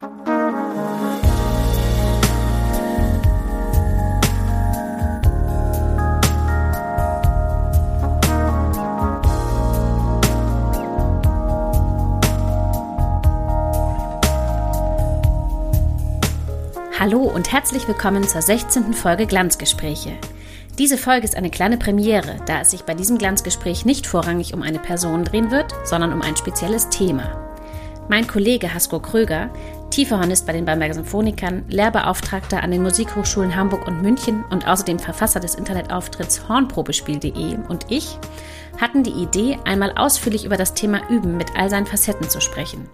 Hallo und herzlich willkommen zur 16. Folge Glanzgespräche. Diese Folge ist eine kleine Premiere, da es sich bei diesem Glanzgespräch nicht vorrangig um eine Person drehen wird, sondern um ein spezielles Thema. Mein Kollege Hasko Kröger, tiefer Hornist bei den Bamberger Symphonikern, Lehrbeauftragter an den Musikhochschulen Hamburg und München und außerdem Verfasser des Internetauftritts hornprobespiel.de und ich hatten die Idee, einmal ausführlich über das Thema Üben mit all seinen Facetten zu sprechen.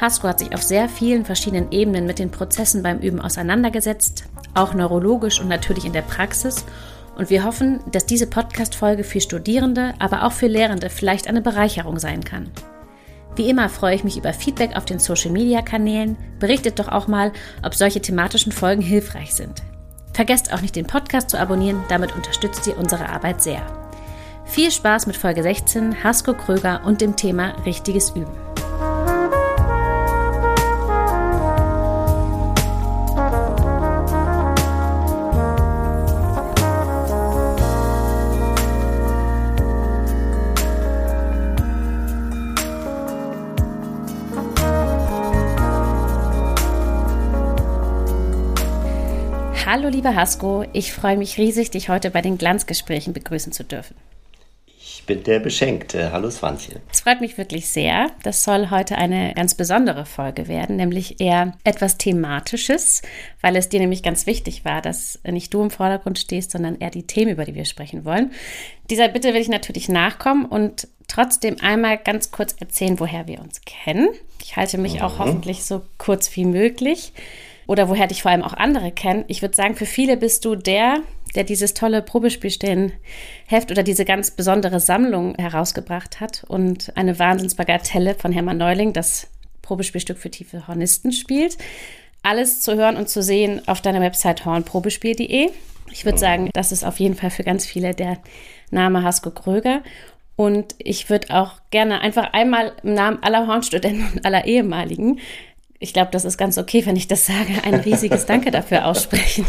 Hasko hat sich auf sehr vielen verschiedenen Ebenen mit den Prozessen beim Üben auseinandergesetzt, auch neurologisch und natürlich in der Praxis. Und wir hoffen, dass diese Podcast-Folge für Studierende, aber auch für Lehrende vielleicht eine Bereicherung sein kann. Wie immer freue ich mich über Feedback auf den Social-Media-Kanälen. Berichtet doch auch mal, ob solche thematischen Folgen hilfreich sind. Vergesst auch nicht, den Podcast zu abonnieren, damit unterstützt ihr unsere Arbeit sehr. Viel Spaß mit Folge 16, Hasko Kröger und dem Thema Richtiges Üben. Hallo lieber Hasko, ich freue mich riesig, dich heute bei den Glanzgesprächen begrüßen zu dürfen. Ich bin der Beschenkte. Hallo Swantje. Es freut mich wirklich sehr. Das soll heute eine ganz besondere Folge werden, nämlich eher etwas Thematisches, weil es dir nämlich ganz wichtig war, dass nicht du im Vordergrund stehst, sondern eher die Themen, über die wir sprechen wollen. Dieser Bitte will ich natürlich nachkommen und trotzdem einmal ganz kurz erzählen, woher wir uns kennen. Ich halte mich mhm. auch hoffentlich so kurz wie möglich oder woher dich vor allem auch andere kennen. Ich würde sagen, für viele bist du der, der dieses tolle Probespielstellen-Heft oder diese ganz besondere Sammlung herausgebracht hat und eine Wahnsinnsbagatelle von Hermann Neuling, das Probespielstück für tiefe Hornisten spielt. Alles zu hören und zu sehen auf deiner Website hornprobespiel.de. Ich würde sagen, das ist auf jeden Fall für ganz viele der Name Hasko Kröger. Und ich würde auch gerne einfach einmal im Namen aller Hornstudenten und aller ehemaligen ich glaube, das ist ganz okay, wenn ich das sage, ein riesiges Danke dafür aussprechen.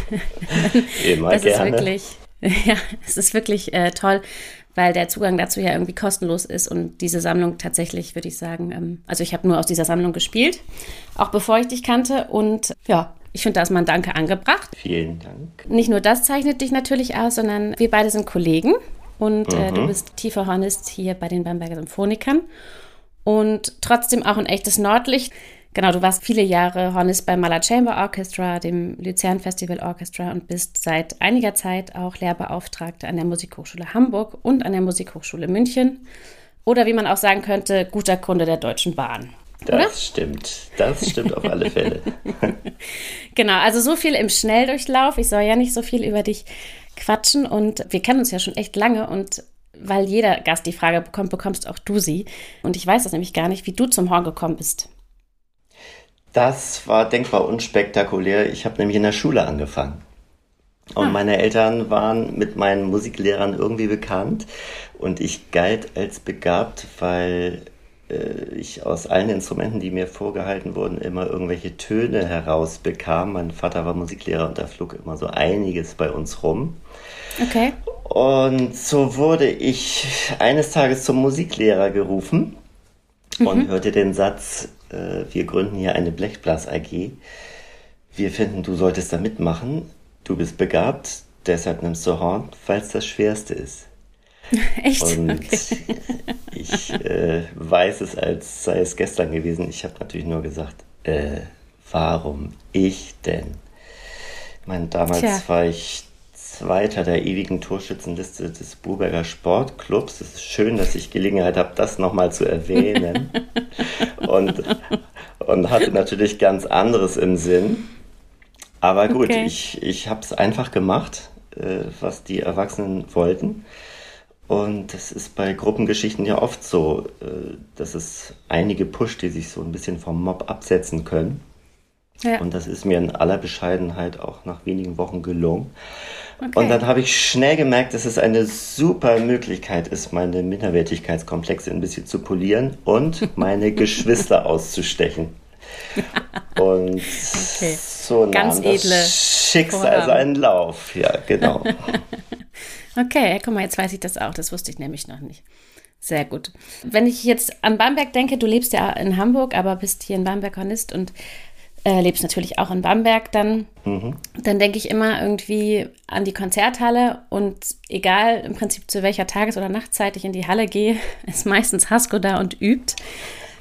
Immer das gerne. ist wirklich, ja, es ist wirklich äh, toll, weil der Zugang dazu ja irgendwie kostenlos ist und diese Sammlung tatsächlich, würde ich sagen, ähm, also ich habe nur aus dieser Sammlung gespielt, auch bevor ich dich kannte und ja, ich finde, da ist mal ein Danke angebracht. Vielen Dank. Nicht nur das zeichnet dich natürlich aus, sondern wir beide sind Kollegen und äh, du mhm. bist tiefer Hornist hier bei den Bamberger Symphonikern und trotzdem auch ein echtes Nordlicht. Genau, du warst viele Jahre Hornist beim Mahler Chamber Orchestra, dem Luzern Festival Orchestra und bist seit einiger Zeit auch Lehrbeauftragte an der Musikhochschule Hamburg und an der Musikhochschule München. Oder wie man auch sagen könnte, guter Kunde der Deutschen Bahn. Das oder? stimmt. Das stimmt auf alle Fälle. genau, also so viel im Schnelldurchlauf. Ich soll ja nicht so viel über dich quatschen und wir kennen uns ja schon echt lange und weil jeder Gast die Frage bekommt, bekommst auch du sie. Und ich weiß das nämlich gar nicht, wie du zum Horn gekommen bist. Das war denkbar unspektakulär. Ich habe nämlich in der Schule angefangen. Und ah. meine Eltern waren mit meinen Musiklehrern irgendwie bekannt. Und ich galt als begabt, weil äh, ich aus allen Instrumenten, die mir vorgehalten wurden, immer irgendwelche Töne herausbekam. Mein Vater war Musiklehrer und da flog immer so einiges bei uns rum. Okay. Und so wurde ich eines Tages zum Musiklehrer gerufen mhm. und hörte den Satz, äh, wir gründen hier eine Blechblas AG. Wir finden, du solltest da mitmachen. Du bist begabt, deshalb nimmst du Horn, es das Schwerste ist. Echt? Und okay. ich äh, weiß es, als sei es gestern gewesen. Ich habe natürlich nur gesagt, äh, warum ich denn? Ich meine, damals Tja. war ich Zweiter der ewigen Torschützenliste des Burberger Sportclubs. Es ist schön, dass ich Gelegenheit habe, das nochmal zu erwähnen. und, und hatte natürlich ganz anderes im Sinn. Aber gut, okay. ich, ich habe es einfach gemacht, äh, was die Erwachsenen wollten. Und das ist bei Gruppengeschichten ja oft so, äh, dass es einige pusht, die sich so ein bisschen vom Mob absetzen können. Ja. Und das ist mir in aller Bescheidenheit auch nach wenigen Wochen gelungen. Okay. Und dann habe ich schnell gemerkt, dass es eine super Möglichkeit ist, meine Minderwertigkeitskomplexe ein bisschen zu polieren und meine Geschwister auszustechen. Und okay. so Ganz nahm edle das Schicksal seinen Lauf. Ja, genau. okay, guck mal, jetzt weiß ich das auch. Das wusste ich nämlich noch nicht. Sehr gut. Wenn ich jetzt an Bamberg denke, du lebst ja in Hamburg, aber bist hier in Bamberg Hornist und äh, lebst natürlich auch in Bamberg, dann, mhm. dann denke ich immer irgendwie an die Konzerthalle und egal im Prinzip zu welcher Tages- oder Nachtzeit ich in die Halle gehe, ist meistens Hasko da und übt.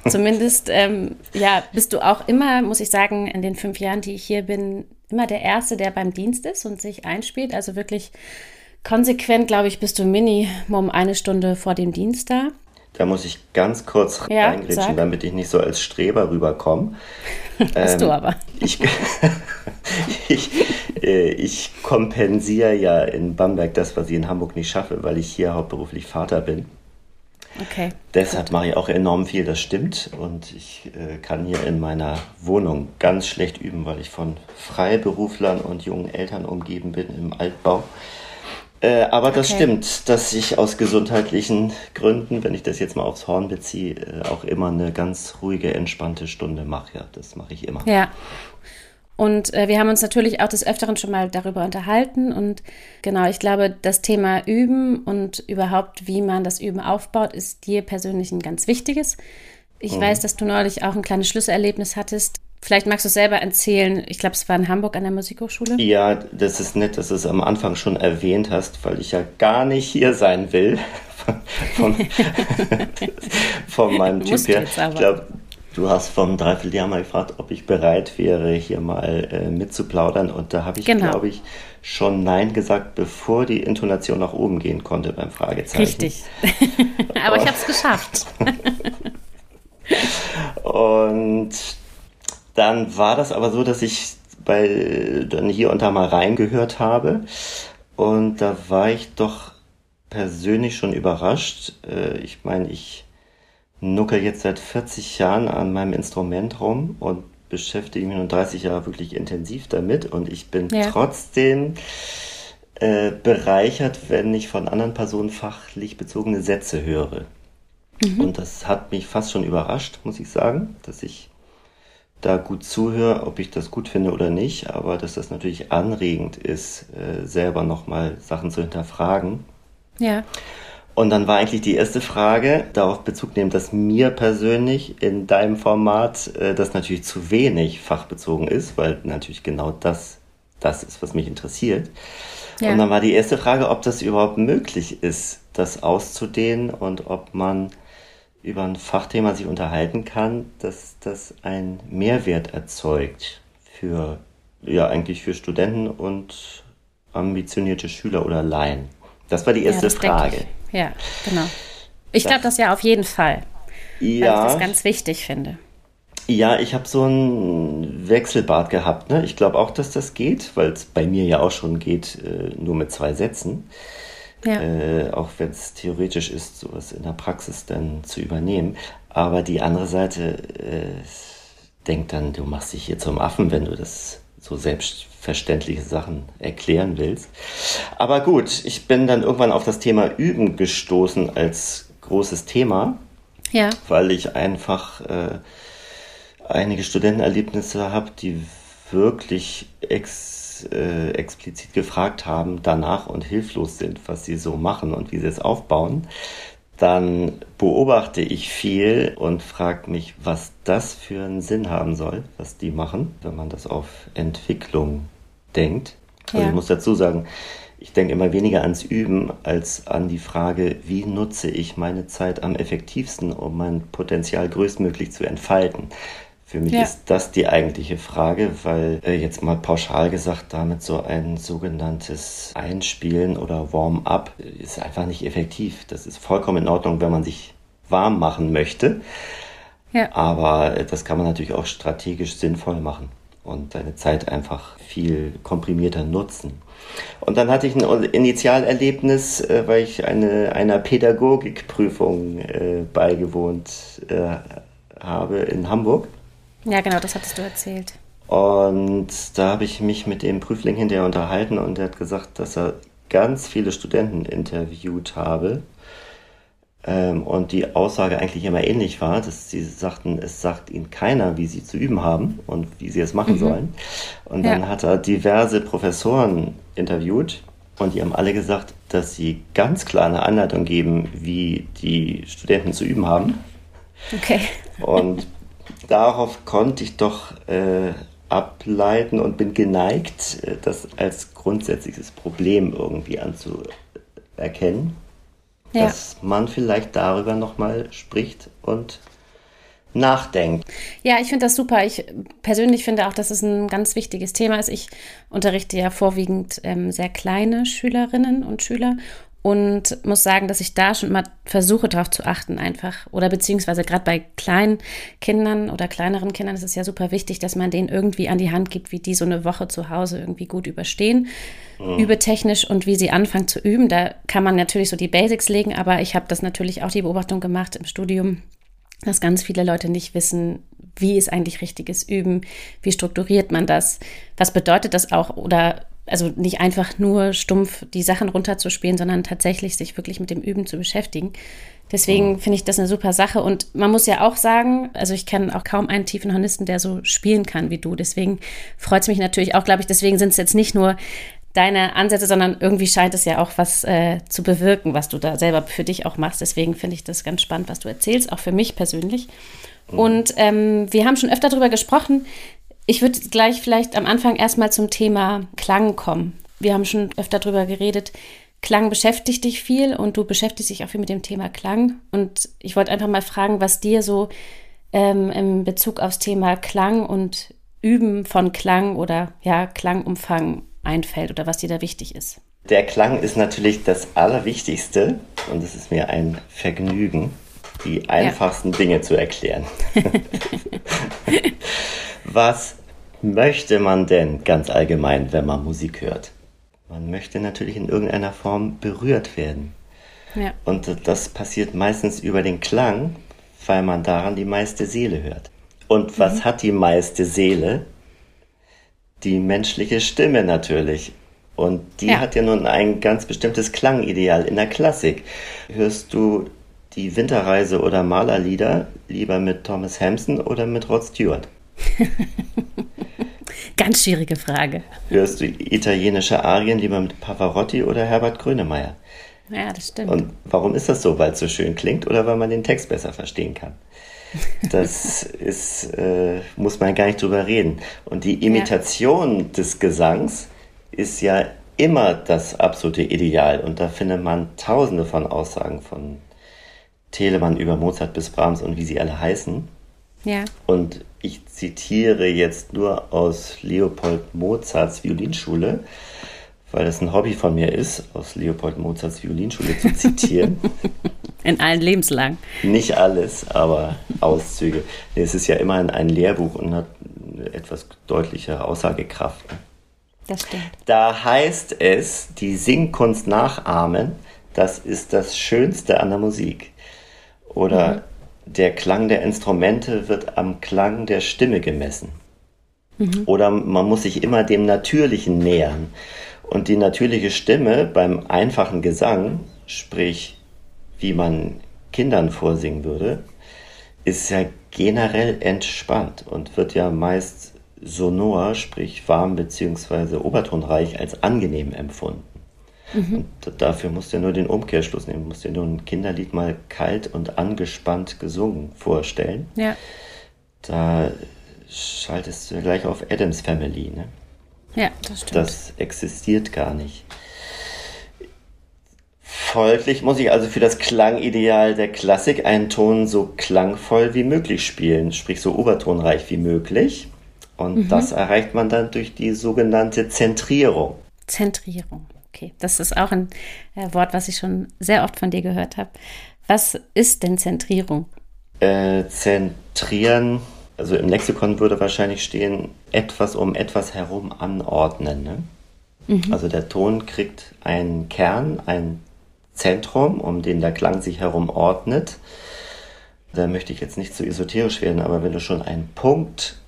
Zumindest, ähm, ja, bist du auch immer, muss ich sagen, in den fünf Jahren, die ich hier bin, immer der Erste, der beim Dienst ist und sich einspielt. Also wirklich konsequent, glaube ich, bist du Minimum eine Stunde vor dem Dienst da. Da muss ich ganz kurz ja, reingrätschen, damit ich nicht so als Streber rüberkomme. Hast ähm, du aber. Ich, ich, äh, ich kompensiere ja in Bamberg das, was ich in Hamburg nicht schaffe, weil ich hier hauptberuflich Vater bin. Okay. Deshalb mache ich auch enorm viel, das stimmt. Und ich äh, kann hier in meiner Wohnung ganz schlecht üben, weil ich von Freiberuflern und jungen Eltern umgeben bin im Altbau. Äh, aber das okay. stimmt, dass ich aus gesundheitlichen Gründen, wenn ich das jetzt mal aufs Horn beziehe, äh, auch immer eine ganz ruhige, entspannte Stunde mache. Ja, das mache ich immer. Ja. Und äh, wir haben uns natürlich auch des Öfteren schon mal darüber unterhalten. Und genau, ich glaube, das Thema Üben und überhaupt, wie man das Üben aufbaut, ist dir persönlich ein ganz wichtiges. Ich mhm. weiß, dass du neulich auch ein kleines Schlüsselerlebnis hattest Vielleicht magst du es selber erzählen. Ich glaube, es war in Hamburg an der Musikhochschule. Ja, das ist nett, dass du es am Anfang schon erwähnt hast, weil ich ja gar nicht hier sein will. von, von meinem Typ her. Ich glaube, du hast vom Dreivierteljahr mal gefragt, ob ich bereit wäre, hier mal äh, mitzuplaudern. Und da habe ich, genau. glaube ich, schon Nein gesagt, bevor die Intonation nach oben gehen konnte beim Fragezeichen. Richtig. Aber ich habe es geschafft. und dann war das aber so, dass ich bei, dann hier und da mal reingehört habe. Und da war ich doch persönlich schon überrascht. Äh, ich meine, ich nuckel jetzt seit 40 Jahren an meinem Instrument rum und beschäftige mich nun 30 Jahre wirklich intensiv damit. Und ich bin ja. trotzdem äh, bereichert, wenn ich von anderen Personen fachlich bezogene Sätze höre. Mhm. Und das hat mich fast schon überrascht, muss ich sagen, dass ich da gut zuhöre, ob ich das gut finde oder nicht, aber dass das natürlich anregend ist, äh, selber nochmal Sachen zu hinterfragen. Ja. Und dann war eigentlich die erste Frage, darauf Bezug nehmen, dass mir persönlich in deinem Format äh, das natürlich zu wenig fachbezogen ist, weil natürlich genau das das ist, was mich interessiert. Ja. Und dann war die erste Frage, ob das überhaupt möglich ist, das auszudehnen und ob man über ein Fachthema sich unterhalten kann, dass das einen Mehrwert erzeugt für, ja, eigentlich für Studenten und ambitionierte Schüler oder Laien. Das war die erste ja, Frage. Ja, genau. Ich glaube das ja auf jeden Fall. Ja. Weil ich das ganz wichtig finde. Ja, ich habe so ein Wechselbad gehabt. Ne? Ich glaube auch, dass das geht, weil es bei mir ja auch schon geht, äh, nur mit zwei Sätzen. Ja. Äh, auch wenn es theoretisch ist, sowas in der Praxis dann zu übernehmen. Aber die andere Seite äh, denkt dann, du machst dich hier zum Affen, wenn du das so selbstverständliche Sachen erklären willst. Aber gut, ich bin dann irgendwann auf das Thema Üben gestoßen als großes Thema. Ja. Weil ich einfach äh, einige Studentenerlebnisse habe, die wirklich ex äh, explizit gefragt haben danach und hilflos sind, was sie so machen und wie sie es aufbauen, dann beobachte ich viel und frage mich, was das für einen Sinn haben soll, was die machen, wenn man das auf Entwicklung denkt. Also ja. ich muss dazu sagen, ich denke immer weniger ans Üben als an die Frage, wie nutze ich meine Zeit am effektivsten, um mein Potenzial größtmöglich zu entfalten. Für mich ja. ist das die eigentliche Frage, weil äh, jetzt mal pauschal gesagt, damit so ein sogenanntes Einspielen oder Warm-up ist einfach nicht effektiv. Das ist vollkommen in Ordnung, wenn man sich warm machen möchte. Ja. Aber äh, das kann man natürlich auch strategisch sinnvoll machen und deine Zeit einfach viel komprimierter nutzen. Und dann hatte ich ein Initialerlebnis, äh, weil ich eine, einer Pädagogikprüfung äh, beigewohnt äh, habe in Hamburg. Ja, genau, das hattest du erzählt. Und da habe ich mich mit dem Prüfling hinterher unterhalten und er hat gesagt, dass er ganz viele Studenten interviewt habe, ähm, und die Aussage eigentlich immer ähnlich war, dass sie sagten, es sagt ihnen keiner, wie sie zu üben haben und wie sie es machen mhm. sollen. Und dann ja. hat er diverse Professoren interviewt und die haben alle gesagt, dass sie ganz klar eine Anleitung geben, wie die Studenten zu üben haben. Okay. Und darauf konnte ich doch äh, ableiten und bin geneigt, äh, das als grundsätzliches Problem irgendwie anzuerkennen ja. dass man vielleicht darüber nochmal spricht und nachdenkt. Ja, ich finde das super. Ich persönlich finde auch, dass es ein ganz wichtiges Thema ist. Ich unterrichte ja vorwiegend ähm, sehr kleine Schülerinnen und Schüler und muss sagen, dass ich da schon mal versuche, darauf zu achten, einfach. Oder beziehungsweise gerade bei kleinen Kindern oder kleineren Kindern ist es ja super wichtig, dass man denen irgendwie an die Hand gibt, wie die so eine Woche zu Hause irgendwie gut überstehen, mhm. übetechnisch und wie sie anfangen zu üben. Da kann man natürlich so die Basics legen, aber ich habe das natürlich auch die Beobachtung gemacht im Studium, dass ganz viele Leute nicht wissen, wie ist eigentlich richtiges Üben, wie strukturiert man das, was bedeutet das auch oder also nicht einfach nur stumpf die Sachen runterzuspielen, sondern tatsächlich sich wirklich mit dem Üben zu beschäftigen. Deswegen finde ich das eine super Sache. Und man muss ja auch sagen, also ich kenne auch kaum einen tiefen Hornisten, der so spielen kann wie du. Deswegen freut es mich natürlich auch, glaube ich, deswegen sind es jetzt nicht nur deine Ansätze, sondern irgendwie scheint es ja auch was äh, zu bewirken, was du da selber für dich auch machst. Deswegen finde ich das ganz spannend, was du erzählst, auch für mich persönlich. Mhm. Und ähm, wir haben schon öfter darüber gesprochen, ich würde gleich vielleicht am Anfang erstmal zum Thema Klang kommen. Wir haben schon öfter darüber geredet. Klang beschäftigt dich viel und du beschäftigst dich auch viel mit dem Thema Klang. Und ich wollte einfach mal fragen, was dir so ähm, in Bezug aufs Thema Klang und Üben von Klang oder ja, Klangumfang einfällt oder was dir da wichtig ist. Der Klang ist natürlich das Allerwichtigste und es ist mir ein Vergnügen, die einfachsten ja. Dinge zu erklären. Was möchte man denn ganz allgemein, wenn man Musik hört? Man möchte natürlich in irgendeiner Form berührt werden. Ja. Und das passiert meistens über den Klang, weil man daran die meiste Seele hört. Und was mhm. hat die meiste Seele? Die menschliche Stimme natürlich. Und die ja. hat ja nun ein ganz bestimmtes Klangideal in der Klassik. Hörst du die Winterreise oder Malerlieder lieber mit Thomas Hampson oder mit Rod Stewart? Ganz schwierige Frage. Hörst du italienische Arien lieber mit Pavarotti oder Herbert Grönemeyer? Ja, das stimmt. Und warum ist das so? Weil es so schön klingt oder weil man den Text besser verstehen kann? Das ist, äh, muss man gar nicht drüber reden. Und die Imitation ja. des Gesangs ist ja immer das absolute Ideal. Und da findet man tausende von Aussagen von Telemann über Mozart bis Brahms und wie sie alle heißen. Ja. Und ich zitiere jetzt nur aus Leopold Mozarts Violinschule, weil das ein Hobby von mir ist, aus Leopold Mozarts Violinschule zu zitieren. In allen Lebenslang. Nicht alles, aber Auszüge. Es ist ja immerhin ein Lehrbuch und hat eine etwas deutlichere Aussagekraft. Das stimmt. Da heißt es, die Singkunst nachahmen, das ist das Schönste an der Musik. Oder mhm der Klang der Instrumente wird am Klang der Stimme gemessen. Mhm. Oder man muss sich immer dem Natürlichen nähern. Und die natürliche Stimme beim einfachen Gesang, sprich wie man Kindern vorsingen würde, ist ja generell entspannt und wird ja meist sonor, sprich warm bzw. obertonreich als angenehm empfunden. Mhm. Und dafür musst du ja nur den Umkehrschluss nehmen. Du musst dir nur ein Kinderlied mal kalt und angespannt gesungen vorstellen. Ja. Da schaltest du gleich auf Adams Family. Ne? Ja, das stimmt. Das existiert gar nicht. Folglich muss ich also für das Klangideal der Klassik einen Ton so klangvoll wie möglich spielen, sprich so obertonreich wie möglich. Und mhm. das erreicht man dann durch die sogenannte Zentrierung. Zentrierung. Okay, das ist auch ein äh, Wort, was ich schon sehr oft von dir gehört habe. Was ist denn Zentrierung? Äh, zentrieren, also im Lexikon würde wahrscheinlich stehen, etwas um etwas herum anordnen. Ne? Mhm. Also der Ton kriegt einen Kern, ein Zentrum, um den der Klang sich herum ordnet. Da möchte ich jetzt nicht zu esoterisch werden, aber wenn du schon einen Punkt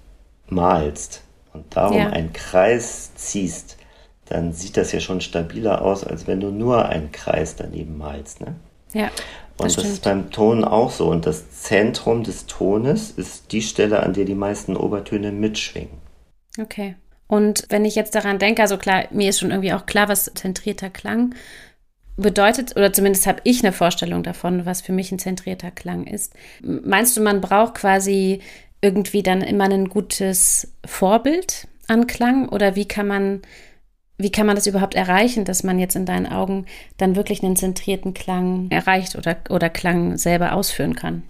malst und darum ja. einen Kreis ziehst, dann sieht das ja schon stabiler aus, als wenn du nur einen Kreis daneben malst. Ne? Ja. Und das, das ist beim Ton auch so. Und das Zentrum des Tones ist die Stelle, an der die meisten Obertöne mitschwingen. Okay. Und wenn ich jetzt daran denke, also klar, mir ist schon irgendwie auch klar, was zentrierter Klang bedeutet, oder zumindest habe ich eine Vorstellung davon, was für mich ein zentrierter Klang ist. Meinst du, man braucht quasi irgendwie dann immer ein gutes Vorbild an Klang? Oder wie kann man, wie kann man das überhaupt erreichen, dass man jetzt in deinen Augen dann wirklich einen zentrierten Klang erreicht oder, oder Klang selber ausführen kann?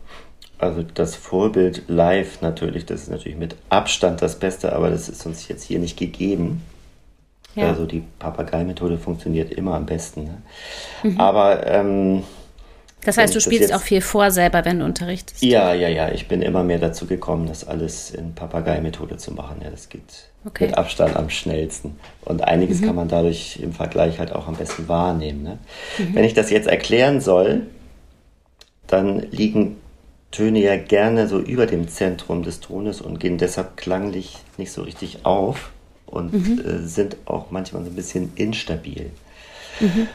Also das Vorbild live natürlich, das ist natürlich mit Abstand das Beste, aber das ist uns jetzt hier nicht gegeben. Ja. Also die Papagei-Methode funktioniert immer am besten. Ne? Mhm. Aber ähm, das heißt, du spielst jetzt, auch viel vor selber, wenn du unterrichtest. Ja, ja, ja. Ich bin immer mehr dazu gekommen, das alles in Papagei-Methode zu machen. Ja, das geht okay. mit Abstand am schnellsten. Und einiges mhm. kann man dadurch im Vergleich halt auch am besten wahrnehmen. Ne? Mhm. Wenn ich das jetzt erklären soll, dann liegen Töne ja gerne so über dem Zentrum des Tones und gehen deshalb klanglich nicht so richtig auf und mhm. äh, sind auch manchmal so ein bisschen instabil. Mhm.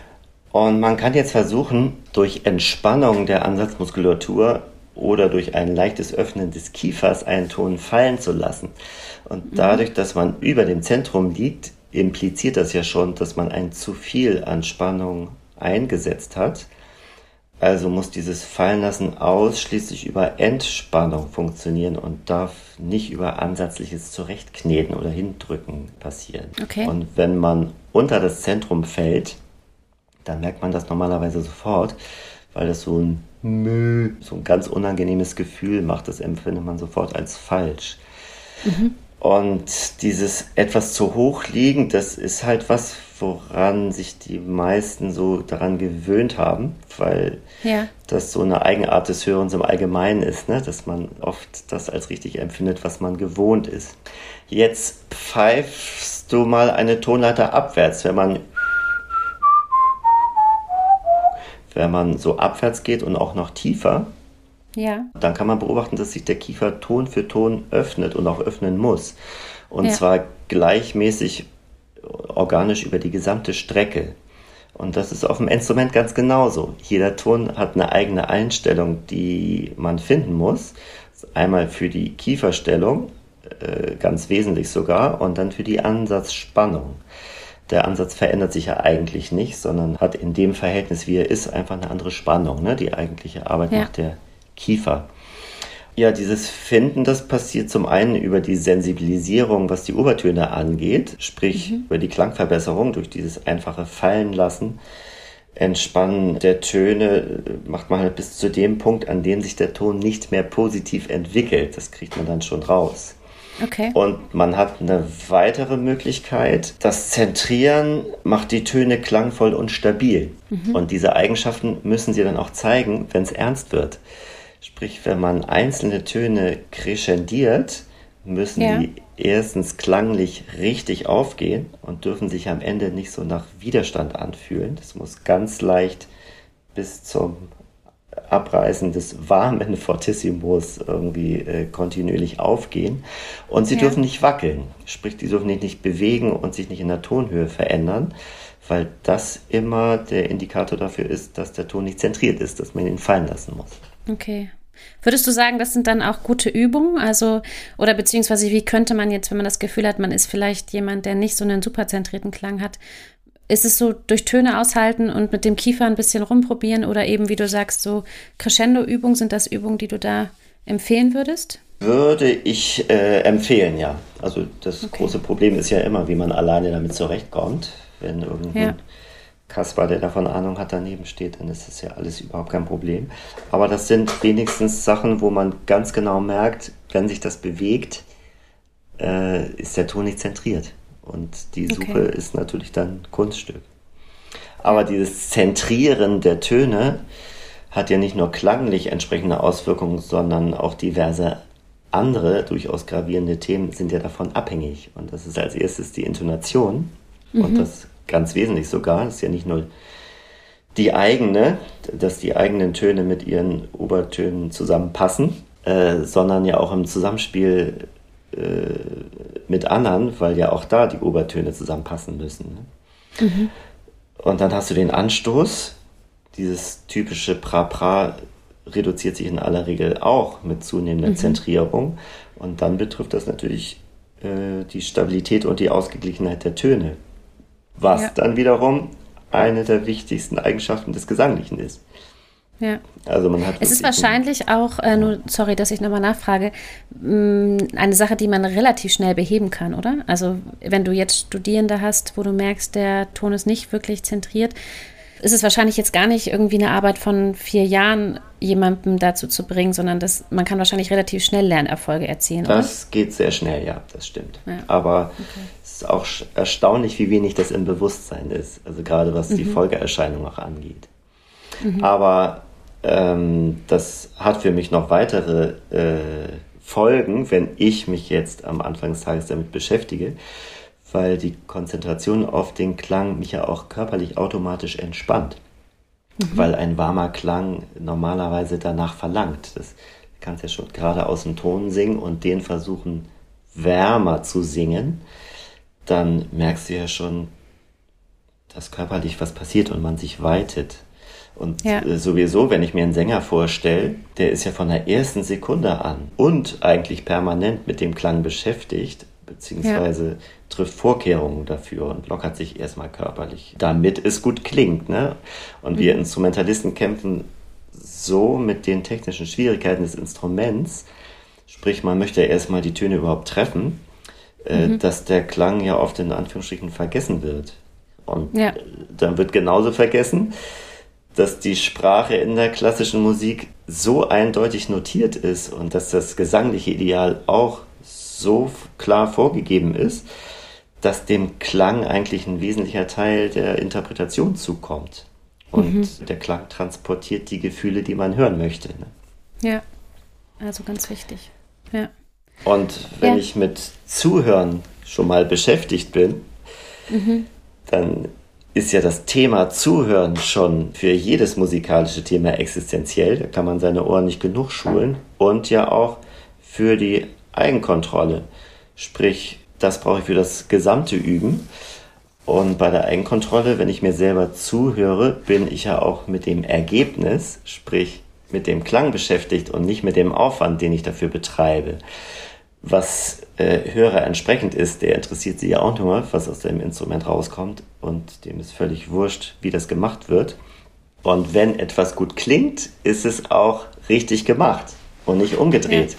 Und man kann jetzt versuchen, durch Entspannung der Ansatzmuskulatur oder durch ein leichtes Öffnen des Kiefers einen Ton fallen zu lassen. Und mhm. dadurch, dass man über dem Zentrum liegt, impliziert das ja schon, dass man ein zu viel an Spannung eingesetzt hat. Also muss dieses Fallenlassen ausschließlich über Entspannung funktionieren und darf nicht über ansatzliches Zurechtkneten oder Hindrücken passieren. Okay. Und wenn man unter das Zentrum fällt, dann merkt man das normalerweise sofort, weil das so ein Mö, so ein ganz unangenehmes Gefühl macht. Das empfindet man sofort als falsch. Mhm. Und dieses etwas zu hoch liegen, das ist halt was, woran sich die meisten so daran gewöhnt haben, weil ja. das so eine Eigenart des Hörens im Allgemeinen ist, ne? dass man oft das als richtig empfindet, was man gewohnt ist. Jetzt pfeifst du mal eine Tonleiter abwärts, wenn man wenn man so abwärts geht und auch noch tiefer, ja. dann kann man beobachten, dass sich der Kiefer Ton für Ton öffnet und auch öffnen muss. Und ja. zwar gleichmäßig organisch über die gesamte Strecke. Und das ist auf dem Instrument ganz genauso. Jeder Ton hat eine eigene Einstellung, die man finden muss. Einmal für die Kieferstellung, äh, ganz wesentlich sogar, und dann für die Ansatzspannung. Der Ansatz verändert sich ja eigentlich nicht, sondern hat in dem Verhältnis, wie er ist, einfach eine andere Spannung. Ne? Die eigentliche Arbeit ja. macht der Kiefer. Ja, dieses Finden, das passiert zum einen über die Sensibilisierung, was die Obertöne angeht, sprich mhm. über die Klangverbesserung durch dieses einfache Fallenlassen. Entspannen der Töne macht man halt bis zu dem Punkt, an dem sich der Ton nicht mehr positiv entwickelt. Das kriegt man dann schon raus. Okay. Und man hat eine weitere Möglichkeit. Das Zentrieren macht die Töne klangvoll und stabil. Mhm. Und diese Eigenschaften müssen sie dann auch zeigen, wenn es ernst wird. Sprich, wenn man einzelne Töne crescendiert, müssen ja. die erstens klanglich richtig aufgehen und dürfen sich am Ende nicht so nach Widerstand anfühlen. Das muss ganz leicht bis zum Abreißen des warmen Fortissimos irgendwie äh, kontinuierlich aufgehen. Und sie ja. dürfen nicht wackeln, sprich, die dürfen sich nicht bewegen und sich nicht in der Tonhöhe verändern, weil das immer der Indikator dafür ist, dass der Ton nicht zentriert ist, dass man ihn fallen lassen muss. Okay. Würdest du sagen, das sind dann auch gute Übungen? Also, oder beziehungsweise wie könnte man jetzt, wenn man das Gefühl hat, man ist vielleicht jemand, der nicht so einen superzentrierten Klang hat, ist es so durch Töne aushalten und mit dem Kiefer ein bisschen rumprobieren oder eben, wie du sagst, so Crescendo-Übungen, sind das Übungen, die du da empfehlen würdest? Würde ich äh, empfehlen, ja. Also das okay. große Problem ist ja immer, wie man alleine damit zurechtkommt. Wenn irgendein ja. Kaspar, der davon Ahnung hat, daneben steht, dann ist das ja alles überhaupt kein Problem. Aber das sind wenigstens Sachen, wo man ganz genau merkt, wenn sich das bewegt, äh, ist der Ton nicht zentriert. Und die Suche okay. ist natürlich dann Kunststück. Aber dieses Zentrieren der Töne hat ja nicht nur klanglich entsprechende Auswirkungen, sondern auch diverse andere durchaus gravierende Themen sind ja davon abhängig. Und das ist als erstes die Intonation. Mhm. Und das ganz wesentlich sogar. Das ist ja nicht nur die eigene, dass die eigenen Töne mit ihren Obertönen zusammenpassen, äh, sondern ja auch im Zusammenspiel äh, mit anderen, weil ja auch da die Obertöne zusammenpassen müssen. Ne? Mhm. Und dann hast du den Anstoß, dieses typische Pra-Pra reduziert sich in aller Regel auch mit zunehmender mhm. Zentrierung. Und dann betrifft das natürlich äh, die Stabilität und die Ausgeglichenheit der Töne. Was ja. dann wiederum eine der wichtigsten Eigenschaften des Gesanglichen ist. Ja. Also man hat es ist wahrscheinlich auch, äh, nur, sorry, dass ich nochmal nachfrage, mh, mm, eine Sache, die man relativ schnell beheben kann, oder? Also wenn du jetzt Studierende hast, wo du merkst, der Ton ist nicht wirklich zentriert, ist es wahrscheinlich jetzt gar nicht irgendwie eine Arbeit von vier Jahren, jemandem dazu zu bringen, sondern das, man kann wahrscheinlich relativ schnell Lernerfolge erzielen. Das oder? geht sehr schnell, ja, das stimmt. Ja. Aber okay. es ist auch erstaunlich, wie wenig das im Bewusstsein ist, also gerade was mhm. die Folgeerscheinung auch angeht. Mhm. Aber ähm, das hat für mich noch weitere äh, Folgen, wenn ich mich jetzt am Anfang des Tages damit beschäftige, weil die Konzentration auf den Klang mich ja auch körperlich automatisch entspannt. Mhm. Weil ein warmer Klang normalerweise danach verlangt. Das kannst ja schon gerade aus dem Ton singen und den versuchen wärmer zu singen, dann merkst du ja schon, dass körperlich was passiert und man sich weitet. Und ja. Äh, sowieso, wenn ich mir einen Sänger vorstelle, der ist ja von der ersten Sekunde an und eigentlich permanent mit dem Klang beschäftigt, beziehungsweise ja. trifft Vorkehrungen dafür und lockert sich erstmal körperlich, damit es gut klingt. Ne? Und mhm. wir Instrumentalisten kämpfen so mit den technischen Schwierigkeiten des Instruments, sprich man möchte erstmal die Töne überhaupt treffen, äh, mhm. dass der Klang ja oft in Anführungsstrichen vergessen wird. Und ja. dann wird genauso vergessen, dass die Sprache in der klassischen Musik so eindeutig notiert ist und dass das gesangliche Ideal auch so klar vorgegeben ist, dass dem Klang eigentlich ein wesentlicher Teil der Interpretation zukommt. Und mhm. der Klang transportiert die Gefühle, die man hören möchte. Ne? Ja, also ganz wichtig. Ja. Und wenn ja. ich mit Zuhören schon mal beschäftigt bin, mhm. dann ist ja das Thema Zuhören schon für jedes musikalische Thema existenziell. Da kann man seine Ohren nicht genug schulen. Und ja auch für die Eigenkontrolle. Sprich, das brauche ich für das gesamte Üben. Und bei der Eigenkontrolle, wenn ich mir selber zuhöre, bin ich ja auch mit dem Ergebnis, sprich mit dem Klang beschäftigt und nicht mit dem Aufwand, den ich dafür betreibe was äh, Hörer entsprechend ist, der interessiert sich ja auch nur, was aus dem Instrument rauskommt und dem ist völlig wurscht, wie das gemacht wird. Und wenn etwas gut klingt, ist es auch richtig gemacht und nicht umgedreht. Ja.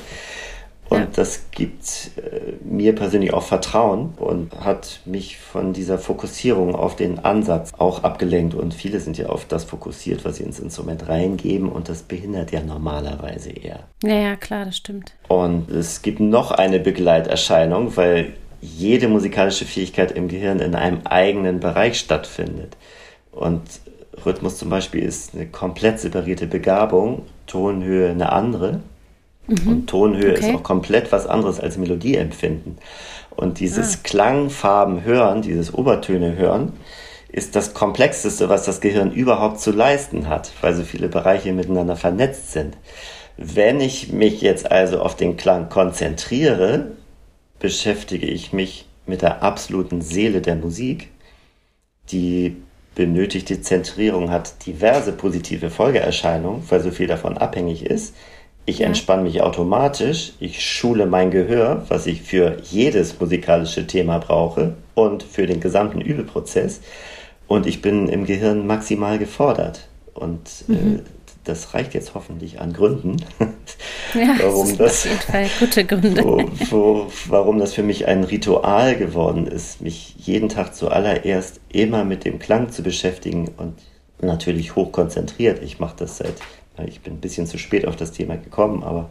Und ja. das gibt äh, mir persönlich auch Vertrauen und hat mich von dieser Fokussierung auf den Ansatz auch abgelenkt. Und viele sind ja auf das fokussiert, was sie ins Instrument reingeben. Und das behindert ja normalerweise eher. Ja, ja, klar, das stimmt. Und es gibt noch eine Begleiterscheinung, weil jede musikalische Fähigkeit im Gehirn in einem eigenen Bereich stattfindet. Und Rhythmus zum Beispiel ist eine komplett separierte Begabung, Tonhöhe eine andere. Mhm. Und Tonhöhe okay. ist auch komplett was anderes als Melodieempfinden. Und dieses ah. Klangfarben hören, dieses Obertöne hören, ist das Komplexeste, was das Gehirn überhaupt zu leisten hat, weil so viele Bereiche miteinander vernetzt sind. Wenn ich mich jetzt also auf den Klang konzentriere, beschäftige ich mich mit der absoluten Seele der Musik. Die benötigte Zentrierung hat diverse positive Folgeerscheinungen, weil so viel davon abhängig ist. Ich ja. entspanne mich automatisch, ich schule mein Gehör, was ich für jedes musikalische Thema brauche und für den gesamten Übeprozess. Und ich bin im Gehirn maximal gefordert. Und äh, mhm. äh, das reicht jetzt hoffentlich an Gründen, ja, warum das, gute Gründe. Wo, wo, warum das für mich ein Ritual geworden ist, mich jeden Tag zuallererst immer mit dem Klang zu beschäftigen und natürlich hochkonzentriert. Ich mache das seit ich bin ein bisschen zu spät auf das Thema gekommen, aber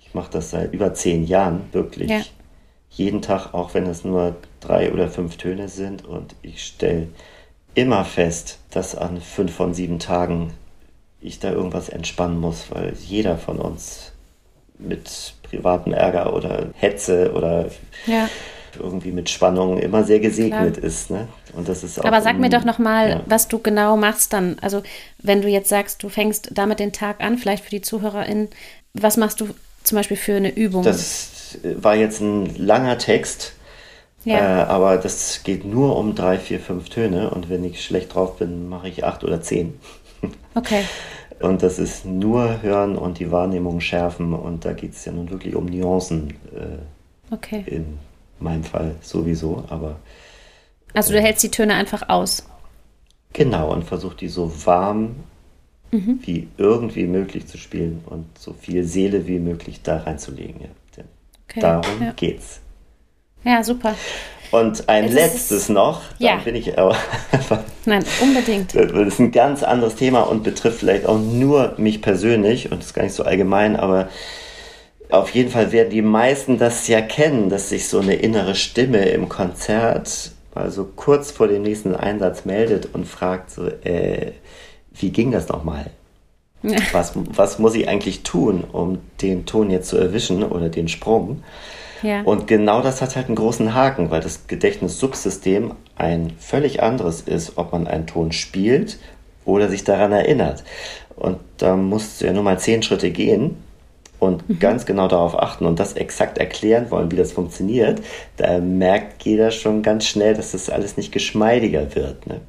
ich mache das seit über zehn Jahren wirklich. Ja. Jeden Tag, auch wenn es nur drei oder fünf Töne sind. Und ich stelle immer fest, dass an fünf von sieben Tagen ich da irgendwas entspannen muss, weil jeder von uns mit privatem Ärger oder Hetze oder ja irgendwie mit Spannung immer sehr gesegnet Klar. ist. Ne? Und das ist Aber sag mir doch nochmal, ja. was du genau machst dann. Also wenn du jetzt sagst, du fängst damit den Tag an, vielleicht für die ZuhörerInnen, was machst du zum Beispiel für eine Übung? Das war jetzt ein langer Text. Ja. Äh, aber das geht nur um drei, vier, fünf Töne und wenn ich schlecht drauf bin, mache ich acht oder zehn. Okay. Und das ist nur Hören und die Wahrnehmung schärfen. Und da geht es ja nun wirklich um Nuancen. Äh, okay. In meinem Fall sowieso, aber. Also du äh, hältst die Töne einfach aus. Genau, und versuchst die so warm mhm. wie irgendwie möglich zu spielen und so viel Seele wie möglich da reinzulegen. Ja. Okay, darum ja. geht's. Ja, super. Und ein Jetzt letztes noch, ja. dann bin ich aber Nein, unbedingt. Das ist ein ganz anderes Thema und betrifft vielleicht auch nur mich persönlich und ist gar nicht so allgemein, aber auf jeden Fall werden die meisten das ja kennen, dass sich so eine innere Stimme im Konzert mal so kurz vor dem nächsten Einsatz meldet und fragt so, äh, wie ging das nochmal? Was, was muss ich eigentlich tun, um den Ton jetzt zu erwischen oder den Sprung? Ja. Und genau das hat halt einen großen Haken, weil das Gedächtnis-Subsystem ein völlig anderes ist, ob man einen Ton spielt oder sich daran erinnert. Und da musst du ja nur mal zehn Schritte gehen und mhm. ganz genau darauf achten und das exakt erklären wollen, wie das funktioniert. Da merkt jeder schon ganz schnell, dass das alles nicht geschmeidiger wird. Ne?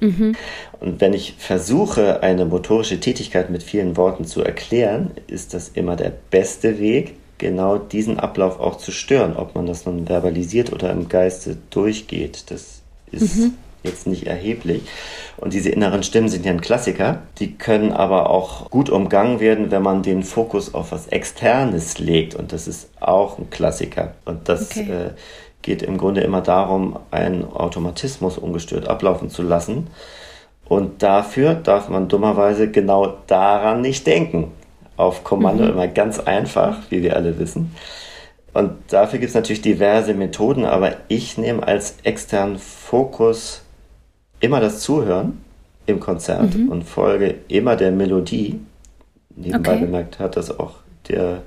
Mhm. Und wenn ich versuche, eine motorische Tätigkeit mit vielen Worten zu erklären, ist das immer der beste Weg, genau diesen Ablauf auch zu stören. Ob man das nun verbalisiert oder im Geiste durchgeht, das ist mhm. Jetzt nicht erheblich. Und diese inneren Stimmen sind ja ein Klassiker. Die können aber auch gut umgangen werden, wenn man den Fokus auf was Externes legt. Und das ist auch ein Klassiker. Und das okay. äh, geht im Grunde immer darum, einen Automatismus ungestört ablaufen zu lassen. Und dafür darf man dummerweise genau daran nicht denken. Auf Kommando mhm. immer ganz einfach, wie wir alle wissen. Und dafür gibt es natürlich diverse Methoden, aber ich nehme als externen Fokus immer das Zuhören im Konzert mhm. und folge immer der Melodie. Nebenbei okay. bemerkt hat das auch der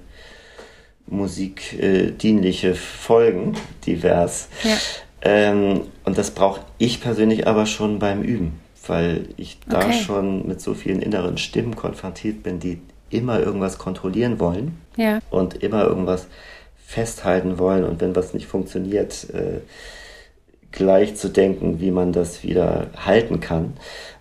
Musik äh, Folgen, divers. Ja. Ähm, und das brauche ich persönlich aber schon beim Üben, weil ich da okay. schon mit so vielen inneren Stimmen konfrontiert bin, die immer irgendwas kontrollieren wollen ja. und immer irgendwas festhalten wollen. Und wenn was nicht funktioniert, äh, gleich zu denken, wie man das wieder halten kann.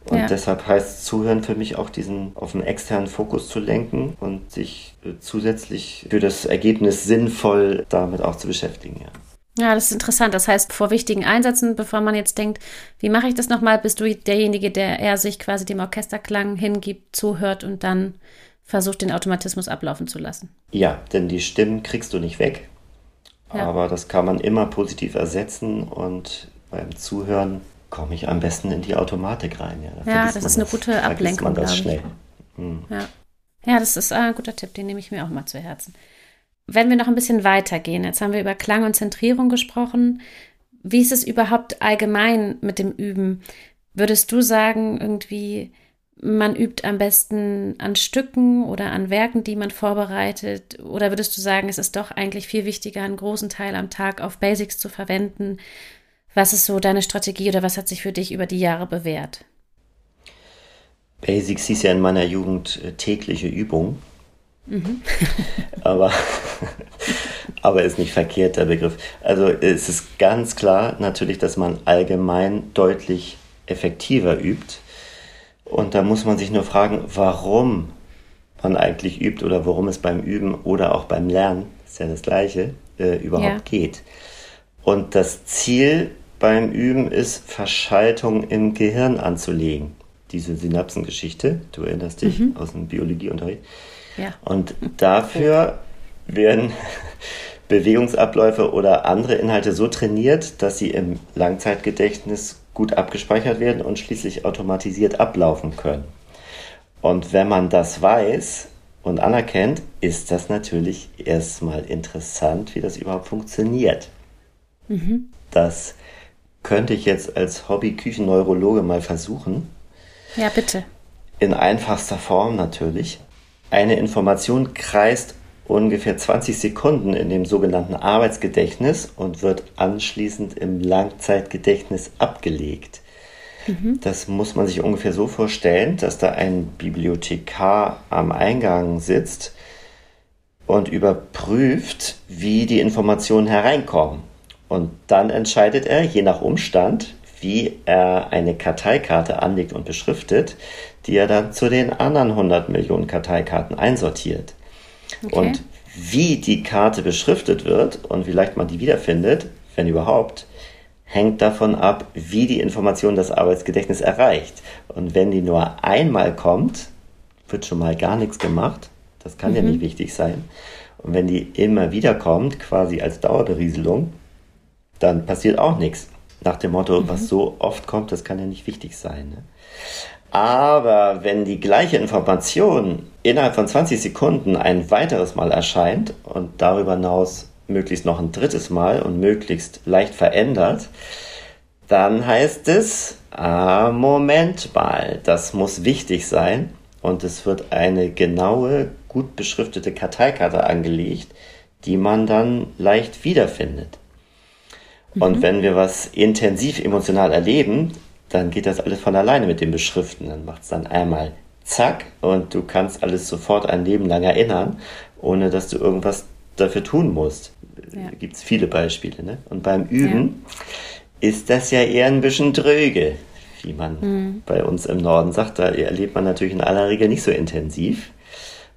Und ja. deshalb heißt Zuhören für mich auch diesen auf einen externen Fokus zu lenken und sich äh, zusätzlich für das Ergebnis sinnvoll damit auch zu beschäftigen. Ja. Ja, das ist interessant. Das heißt, vor wichtigen Einsätzen, bevor man jetzt denkt, wie mache ich das nochmal, bist du derjenige, der eher sich quasi dem Orchesterklang hingibt, zuhört und dann versucht, den Automatismus ablaufen zu lassen. Ja, denn die Stimmen kriegst du nicht weg. Ja. Aber das kann man immer positiv ersetzen und beim Zuhören komme ich am besten in die Automatik rein. Ja, ja das ist eine gute Ablenkung. Man das schnell. Hm. Ja. ja, das ist ein guter Tipp, den nehme ich mir auch mal zu Herzen. Wenn wir noch ein bisschen weitergehen, jetzt haben wir über Klang und Zentrierung gesprochen. Wie ist es überhaupt allgemein mit dem Üben? Würdest du sagen, irgendwie, man übt am besten an Stücken oder an Werken, die man vorbereitet? Oder würdest du sagen, es ist doch eigentlich viel wichtiger, einen großen Teil am Tag auf Basics zu verwenden? Was ist so deine Strategie oder was hat sich für dich über die Jahre bewährt? Basics hieß ja in meiner Jugend äh, tägliche Übung. Mhm. aber, aber ist nicht verkehrt der Begriff. Also es ist ganz klar natürlich, dass man allgemein deutlich effektiver übt und da muss man sich nur fragen, warum man eigentlich übt oder worum es beim Üben oder auch beim Lernen, ist ja das gleiche, äh, überhaupt ja. geht. Und das Ziel beim Üben ist, Verschaltung im Gehirn anzulegen. Diese Synapsengeschichte, du erinnerst dich mhm. aus dem Biologieunterricht. Ja. Und dafür werden Bewegungsabläufe oder andere Inhalte so trainiert, dass sie im Langzeitgedächtnis gut abgespeichert werden und schließlich automatisiert ablaufen können. Und wenn man das weiß und anerkennt, ist das natürlich erstmal interessant, wie das überhaupt funktioniert. Mhm. Das könnte ich jetzt als Hobby-Küchenneurologe mal versuchen. Ja, bitte. In einfachster Form natürlich. Eine Information kreist ungefähr 20 Sekunden in dem sogenannten Arbeitsgedächtnis und wird anschließend im Langzeitgedächtnis abgelegt. Mhm. Das muss man sich ungefähr so vorstellen, dass da ein Bibliothekar am Eingang sitzt und überprüft, wie die Informationen hereinkommen. Und dann entscheidet er, je nach Umstand, wie wie er eine Karteikarte anlegt und beschriftet, die er dann zu den anderen 100 Millionen Karteikarten einsortiert. Okay. Und wie die Karte beschriftet wird und wie leicht man die wiederfindet, wenn überhaupt, hängt davon ab, wie die Information das Arbeitsgedächtnis erreicht. Und wenn die nur einmal kommt, wird schon mal gar nichts gemacht. Das kann mhm. ja nicht wichtig sein. Und wenn die immer wieder kommt, quasi als Dauerberieselung, dann passiert auch nichts. Nach dem Motto, mhm. was so oft kommt, das kann ja nicht wichtig sein. Ne? Aber wenn die gleiche Information innerhalb von 20 Sekunden ein weiteres Mal erscheint und darüber hinaus möglichst noch ein drittes Mal und möglichst leicht verändert, dann heißt es, ah, Moment mal, das muss wichtig sein und es wird eine genaue, gut beschriftete Karteikarte angelegt, die man dann leicht wiederfindet. Mhm. Und wenn wir was intensiv emotional erleben, dann geht das alles von alleine mit dem Beschriften. Dann macht es dann einmal zack und du kannst alles sofort ein Leben lang erinnern, ohne dass du irgendwas dafür tun musst. Ja. Da gibt es viele Beispiele. Ne? Und beim Üben ja. ist das ja eher ein bisschen dröge, wie man mhm. bei uns im Norden sagt. Da erlebt man natürlich in aller Regel nicht so intensiv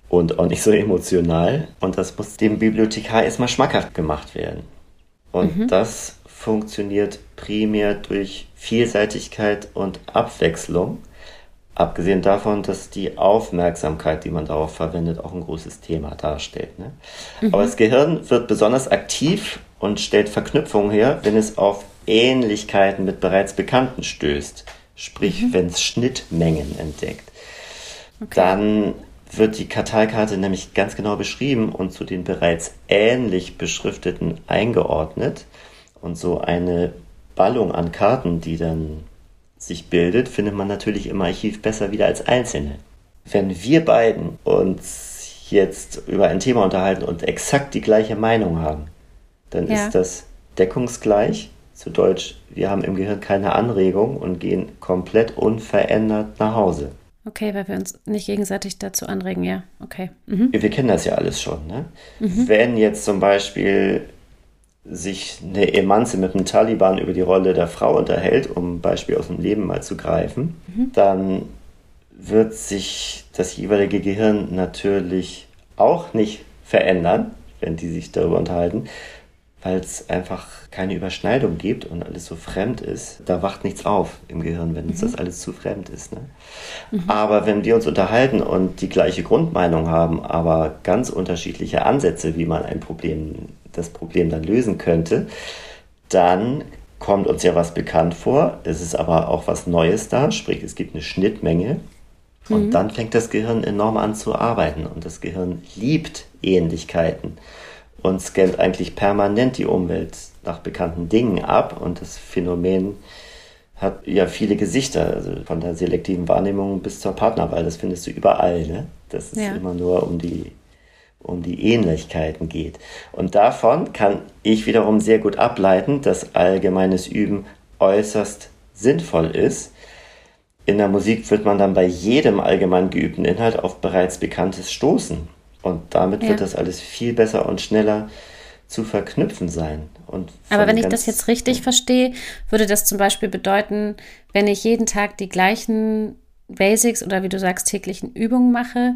und auch nicht so emotional. Und das muss dem Bibliothekar erstmal schmackhaft gemacht werden. Und mhm. das funktioniert primär durch Vielseitigkeit und Abwechslung. Abgesehen davon, dass die Aufmerksamkeit, die man darauf verwendet, auch ein großes Thema darstellt. Ne? Mhm. Aber das Gehirn wird besonders aktiv und stellt Verknüpfungen her, wenn es auf Ähnlichkeiten mit bereits Bekannten stößt. Sprich, mhm. wenn es Schnittmengen entdeckt. Okay. Dann wird die Karteikarte nämlich ganz genau beschrieben und zu den bereits ähnlich beschrifteten eingeordnet. Und so eine Ballung an Karten, die dann sich bildet, findet man natürlich im Archiv besser wieder als einzelne. Wenn wir beiden uns jetzt über ein Thema unterhalten und exakt die gleiche Meinung haben, dann ja. ist das deckungsgleich. Zu Deutsch, wir haben im Gehirn keine Anregung und gehen komplett unverändert nach Hause. Okay, weil wir uns nicht gegenseitig dazu anregen, ja, okay. Mhm. Wir kennen das ja alles schon. Ne? Mhm. Wenn jetzt zum Beispiel sich eine Emanze mit einem Taliban über die Rolle der Frau unterhält, um ein Beispiel aus dem Leben mal zu greifen, mhm. dann wird sich das jeweilige Gehirn natürlich auch nicht verändern, wenn die sich darüber unterhalten, weil es einfach keine Überschneidung gibt und alles so fremd ist. Da wacht nichts auf im Gehirn, wenn uns mhm. das alles zu fremd ist. Ne? Mhm. Aber wenn wir uns unterhalten und die gleiche Grundmeinung haben, aber ganz unterschiedliche Ansätze, wie man ein Problem das Problem dann lösen könnte, dann kommt uns ja was bekannt vor. Es ist aber auch was Neues da, sprich es gibt eine Schnittmenge. Und mhm. dann fängt das Gehirn enorm an zu arbeiten. Und das Gehirn liebt Ähnlichkeiten und scannt eigentlich permanent die Umwelt nach bekannten Dingen ab. Und das Phänomen hat ja viele Gesichter, also von der selektiven Wahrnehmung bis zur Partnerwahl. Das findest du überall. Ne? Das ist ja. immer nur um die um die Ähnlichkeiten geht. Und davon kann ich wiederum sehr gut ableiten, dass allgemeines Üben äußerst sinnvoll ist. In der Musik wird man dann bei jedem allgemein geübten Inhalt auf bereits Bekanntes stoßen. Und damit ja. wird das alles viel besser und schneller zu verknüpfen sein. Aber wenn ich das jetzt richtig verstehe, würde das zum Beispiel bedeuten, wenn ich jeden Tag die gleichen Basics oder wie du sagst, täglichen Übungen mache,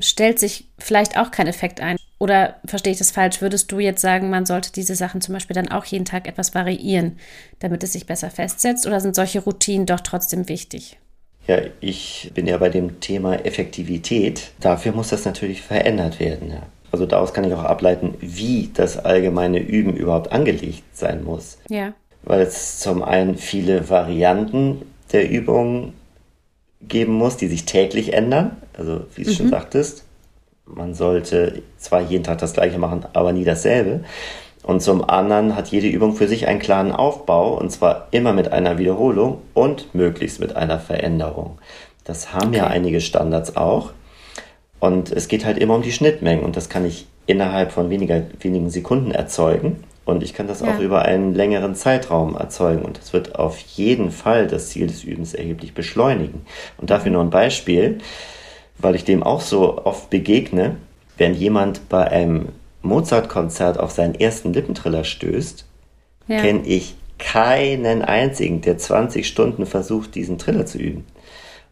stellt sich vielleicht auch kein Effekt ein. Oder verstehe ich das falsch? Würdest du jetzt sagen, man sollte diese Sachen zum Beispiel dann auch jeden Tag etwas variieren, damit es sich besser festsetzt? Oder sind solche Routinen doch trotzdem wichtig? Ja, ich bin ja bei dem Thema Effektivität. Dafür muss das natürlich verändert werden. Ja. Also daraus kann ich auch ableiten, wie das allgemeine Üben überhaupt angelegt sein muss. Ja. Weil es zum einen viele Varianten der Übungen geben muss, die sich täglich ändern. Also wie du mhm. schon sagtest, man sollte zwar jeden Tag das gleiche machen, aber nie dasselbe. Und zum anderen hat jede Übung für sich einen klaren Aufbau und zwar immer mit einer Wiederholung und möglichst mit einer Veränderung. Das haben okay. ja einige Standards auch. Und es geht halt immer um die Schnittmengen und das kann ich innerhalb von weniger, wenigen Sekunden erzeugen. Und ich kann das ja. auch über einen längeren Zeitraum erzeugen. Und das wird auf jeden Fall das Ziel des Übens erheblich beschleunigen. Und dafür nur ein Beispiel, weil ich dem auch so oft begegne, wenn jemand bei einem Mozart-Konzert auf seinen ersten Lippentriller stößt, ja. kenne ich keinen einzigen, der 20 Stunden versucht, diesen Triller zu üben.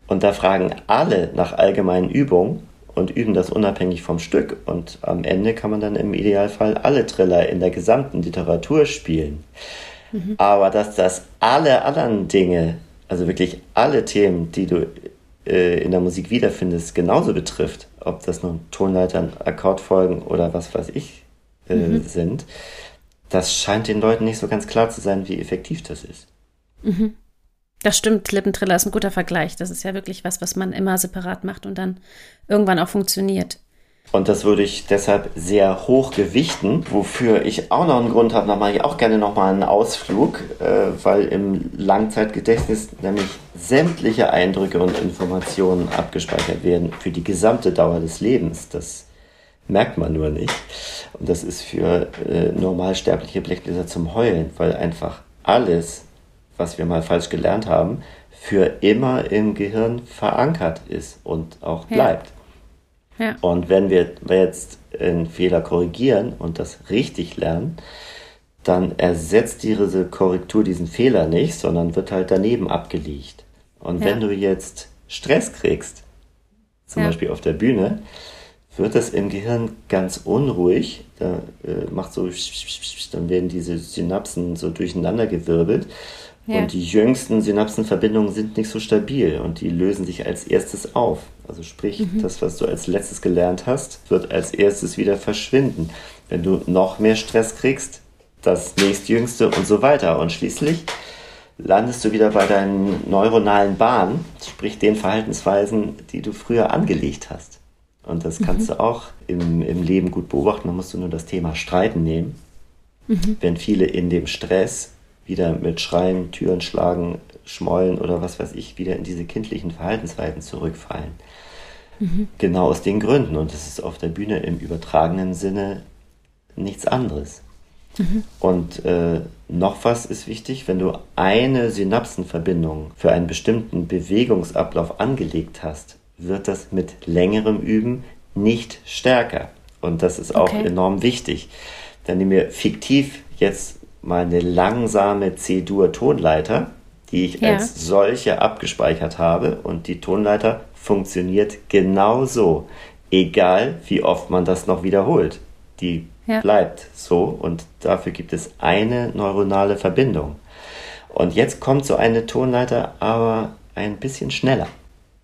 Und da fragen alle nach allgemeinen Übungen und üben das unabhängig vom Stück. Und am Ende kann man dann im Idealfall alle Triller in der gesamten Literatur spielen. Mhm. Aber dass das alle anderen Dinge, also wirklich alle Themen, die du äh, in der Musik wiederfindest, genauso betrifft, ob das nun Tonleitern, Akkordfolgen oder was weiß ich äh, mhm. sind, das scheint den Leuten nicht so ganz klar zu sein, wie effektiv das ist. Mhm. Das stimmt, Lippentriller ist ein guter Vergleich. Das ist ja wirklich was, was man immer separat macht und dann irgendwann auch funktioniert. Und das würde ich deshalb sehr hoch gewichten, wofür ich auch noch einen Grund habe, da mache ich auch gerne nochmal einen Ausflug, äh, weil im Langzeitgedächtnis nämlich sämtliche Eindrücke und Informationen abgespeichert werden für die gesamte Dauer des Lebens. Das merkt man nur nicht. Und das ist für äh, normalsterbliche Blechbläser zum Heulen, weil einfach alles, was wir mal falsch gelernt haben, für immer im Gehirn verankert ist und auch bleibt. Ja. Ja. Und wenn wir jetzt einen Fehler korrigieren und das richtig lernen, dann ersetzt diese Korrektur diesen Fehler nicht, sondern wird halt daneben abgelegt. Und ja. wenn du jetzt Stress kriegst, zum Beispiel auf der Bühne, wird das im Gehirn ganz unruhig. Da äh, macht so, dann werden diese Synapsen so durcheinander gewirbelt. Ja. Und die jüngsten Synapsenverbindungen sind nicht so stabil und die lösen sich als erstes auf. Also sprich, mhm. das, was du als letztes gelernt hast, wird als erstes wieder verschwinden. Wenn du noch mehr Stress kriegst, das nächstjüngste und so weiter. Und schließlich landest du wieder bei deinen neuronalen Bahnen, sprich den Verhaltensweisen, die du früher angelegt hast. Und das kannst mhm. du auch im, im Leben gut beobachten. Da musst du nur das Thema Streiten nehmen. Mhm. Wenn viele in dem Stress wieder mit Schreien, Türen schlagen, schmollen oder was weiß ich, wieder in diese kindlichen Verhaltensweisen zurückfallen. Mhm. Genau aus den Gründen. Und das ist auf der Bühne im übertragenen Sinne nichts anderes. Mhm. Und äh, noch was ist wichtig, wenn du eine Synapsenverbindung für einen bestimmten Bewegungsablauf angelegt hast, wird das mit längerem Üben nicht stärker. Und das ist auch okay. enorm wichtig. Dann nehmen wir fiktiv jetzt mal eine langsame C-Dur-Tonleiter, die ich ja. als solche abgespeichert habe. Und die Tonleiter funktioniert genauso, egal wie oft man das noch wiederholt. Die ja. bleibt so und dafür gibt es eine neuronale Verbindung. Und jetzt kommt so eine Tonleiter aber ein bisschen schneller.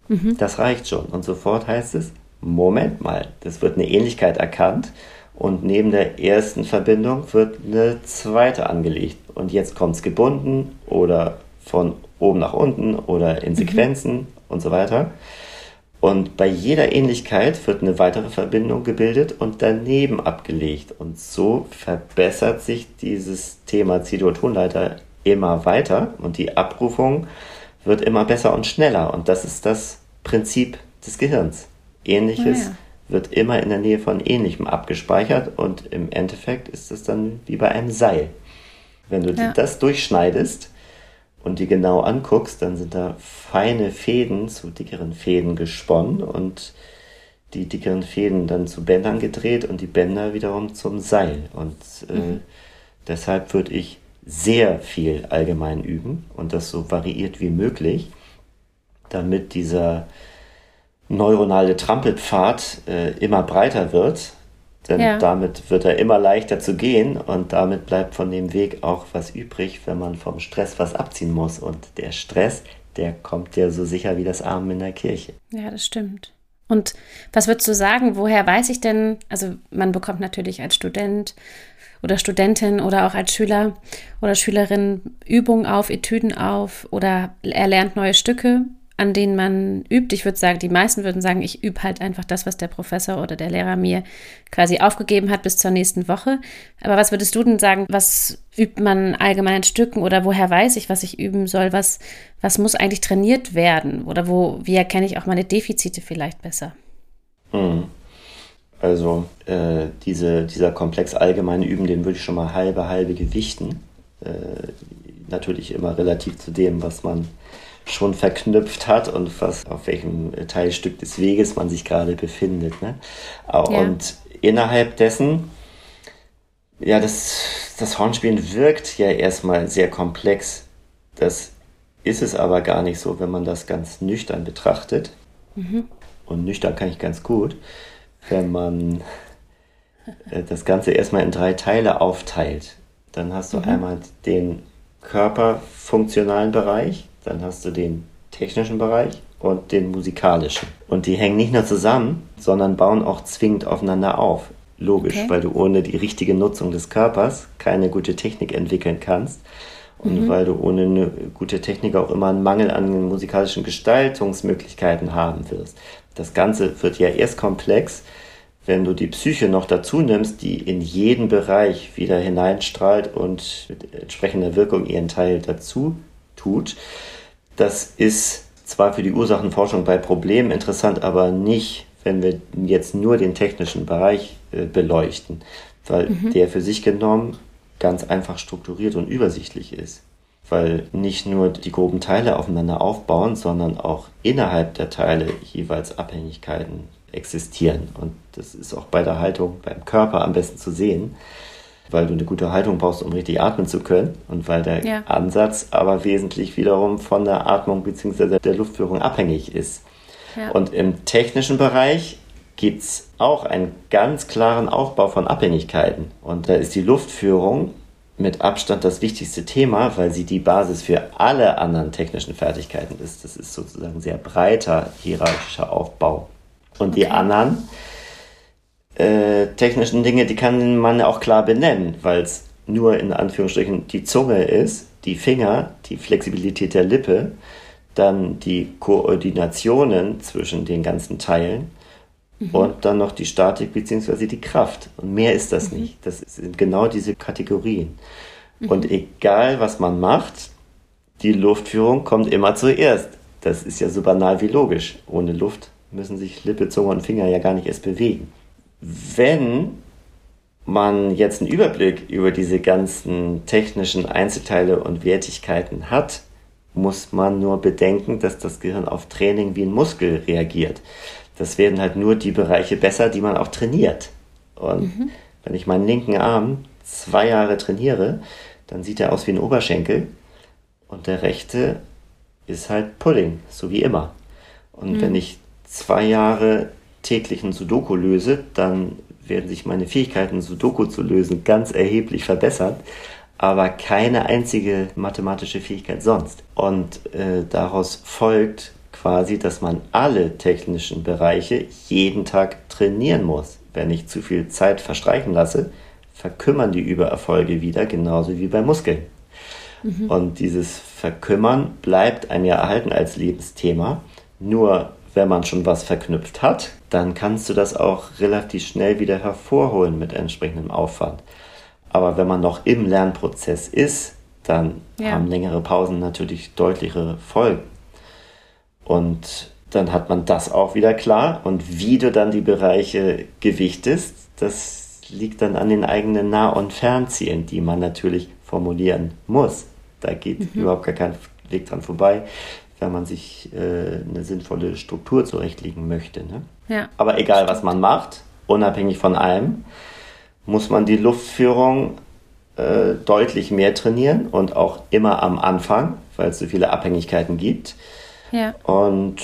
Mhm. Das reicht schon. Und sofort heißt es, Moment mal, das wird eine Ähnlichkeit erkannt und neben der ersten Verbindung wird eine zweite angelegt. Und jetzt kommt es gebunden oder von oben nach unten oder in mhm. Sequenzen mhm. und so weiter. Und bei jeder Ähnlichkeit wird eine weitere Verbindung gebildet und daneben abgelegt. Und so verbessert sich dieses Thema C-Dur-Tonleiter immer weiter und die Abrufung wird immer besser und schneller. Und das ist das Prinzip des Gehirns. Ähnliches oh ja. Wird immer in der Nähe von Ähnlichem abgespeichert und im Endeffekt ist es dann wie bei einem Seil. Wenn du ja. das durchschneidest und die genau anguckst, dann sind da feine Fäden zu dickeren Fäden gesponnen und die dickeren Fäden dann zu Bändern gedreht und die Bänder wiederum zum Seil. Und äh, mhm. deshalb würde ich sehr viel allgemein üben und das so variiert wie möglich damit dieser neuronale Trampelpfad äh, immer breiter wird. Denn ja. damit wird er immer leichter zu gehen und damit bleibt von dem Weg auch was übrig, wenn man vom Stress was abziehen muss. Und der Stress, der kommt ja so sicher wie das Armen in der Kirche. Ja, das stimmt. Und was würdest du sagen, woher weiß ich denn, also man bekommt natürlich als Student oder Studentin oder auch als Schüler oder Schülerin Übungen auf, Etüden auf oder er lernt neue Stücke an denen man übt. Ich würde sagen, die meisten würden sagen, ich übe halt einfach das, was der Professor oder der Lehrer mir quasi aufgegeben hat bis zur nächsten Woche. Aber was würdest du denn sagen, was übt man allgemein in Stücken oder woher weiß ich, was ich üben soll? Was, was muss eigentlich trainiert werden? Oder wo, wie erkenne ich auch meine Defizite vielleicht besser? Hm. Also äh, diese, dieser Komplex allgemeine Üben, den würde ich schon mal halbe, halbe gewichten. Äh, natürlich immer relativ zu dem, was man schon verknüpft hat und was, auf welchem Teilstück des Weges man sich gerade befindet. Ne? Und ja. innerhalb dessen, ja, das, das Hornspielen wirkt ja erstmal sehr komplex. Das ist es aber gar nicht so, wenn man das ganz nüchtern betrachtet. Mhm. Und nüchtern kann ich ganz gut, wenn man äh, das Ganze erstmal in drei Teile aufteilt. Dann hast du mhm. einmal den körperfunktionalen Bereich, dann hast du den technischen Bereich und den musikalischen. Und die hängen nicht nur zusammen, sondern bauen auch zwingend aufeinander auf. Logisch, okay. weil du ohne die richtige Nutzung des Körpers keine gute Technik entwickeln kannst. Und mhm. weil du ohne eine gute Technik auch immer einen Mangel an musikalischen Gestaltungsmöglichkeiten haben wirst. Das Ganze wird ja erst komplex, wenn du die Psyche noch dazu nimmst, die in jeden Bereich wieder hineinstrahlt und mit entsprechender Wirkung ihren Teil dazu tut. Das ist zwar für die Ursachenforschung bei Problemen interessant, aber nicht, wenn wir jetzt nur den technischen Bereich äh, beleuchten, weil mhm. der für sich genommen ganz einfach strukturiert und übersichtlich ist. Weil nicht nur die groben Teile aufeinander aufbauen, sondern auch innerhalb der Teile jeweils Abhängigkeiten existieren. Und das ist auch bei der Haltung beim Körper am besten zu sehen, weil du eine gute Haltung brauchst, um richtig atmen zu können und weil der ja. Ansatz aber wesentlich wiederum von der Atmung bzw. der Luftführung abhängig ist. Ja. Und im technischen Bereich gibt es auch einen ganz klaren Aufbau von Abhängigkeiten. Und da ist die Luftführung mit Abstand das wichtigste Thema, weil sie die Basis für alle anderen technischen Fertigkeiten ist. Das ist sozusagen ein sehr breiter hierarchischer Aufbau. Und okay. die anderen äh, technischen Dinge, die kann man auch klar benennen, weil es nur in Anführungsstrichen die Zunge ist, die Finger, die Flexibilität der Lippe, dann die Koordinationen zwischen den ganzen Teilen mhm. und dann noch die Statik bzw. die Kraft. Und mehr ist das mhm. nicht. Das sind genau diese Kategorien. Mhm. Und egal, was man macht, die Luftführung kommt immer zuerst. Das ist ja so banal wie logisch. Ohne Luft müssen sich Lippe, Zunge und Finger ja gar nicht erst bewegen. Wenn man jetzt einen Überblick über diese ganzen technischen Einzelteile und Wertigkeiten hat, muss man nur bedenken, dass das Gehirn auf Training wie ein Muskel reagiert. Das werden halt nur die Bereiche besser, die man auch trainiert. Und mhm. wenn ich meinen linken Arm zwei Jahre trainiere, dann sieht er aus wie ein Oberschenkel und der rechte ist halt Pudding, so wie immer. Und mhm. wenn ich zwei Jahre täglichen Sudoku löse, dann werden sich meine Fähigkeiten, Sudoku zu lösen, ganz erheblich verbessern, aber keine einzige mathematische Fähigkeit sonst. Und äh, daraus folgt quasi, dass man alle technischen Bereiche jeden Tag trainieren muss. Wenn ich zu viel Zeit verstreichen lasse, verkümmern die Übererfolge wieder, genauso wie bei Muskeln. Mhm. Und dieses Verkümmern bleibt einem ja erhalten als Lebensthema. Nur wenn man schon was verknüpft hat, dann kannst du das auch relativ schnell wieder hervorholen mit entsprechendem Aufwand. Aber wenn man noch im Lernprozess ist, dann ja. haben längere Pausen natürlich deutlichere Folgen. Und dann hat man das auch wieder klar. Und wie du dann die Bereiche gewichtest, das liegt dann an den eigenen Nah- und Fernzielen, die man natürlich formulieren muss. Da geht mhm. überhaupt gar kein Weg dran vorbei wenn man sich äh, eine sinnvolle Struktur zurechtlegen möchte. Ne? Ja. Aber egal, was man macht, unabhängig von allem, muss man die Luftführung äh, deutlich mehr trainieren und auch immer am Anfang, weil es so viele Abhängigkeiten gibt. Ja. Und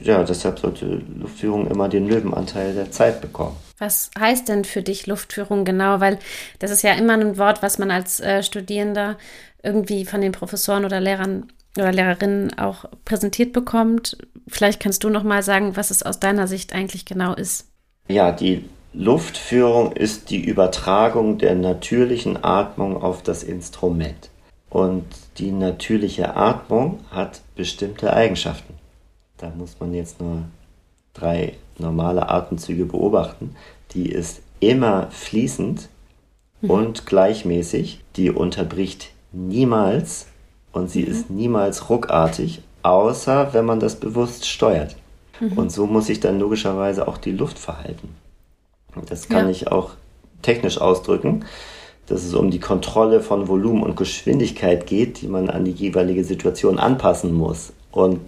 ja, deshalb sollte Luftführung immer den Löwenanteil der Zeit bekommen. Was heißt denn für dich Luftführung genau? Weil das ist ja immer ein Wort, was man als äh, Studierender irgendwie von den Professoren oder Lehrern oder Lehrerinnen auch präsentiert bekommt. Vielleicht kannst du noch mal sagen, was es aus deiner Sicht eigentlich genau ist. Ja, die Luftführung ist die Übertragung der natürlichen Atmung auf das Instrument. Und die natürliche Atmung hat bestimmte Eigenschaften. Da muss man jetzt nur drei normale Atemzüge beobachten. Die ist immer fließend mhm. und gleichmäßig. Die unterbricht niemals und sie mhm. ist niemals ruckartig, außer wenn man das bewusst steuert. Mhm. Und so muss sich dann logischerweise auch die Luft verhalten. Das kann ja. ich auch technisch ausdrücken, dass es um die Kontrolle von Volumen und Geschwindigkeit geht, die man an die jeweilige Situation anpassen muss. Und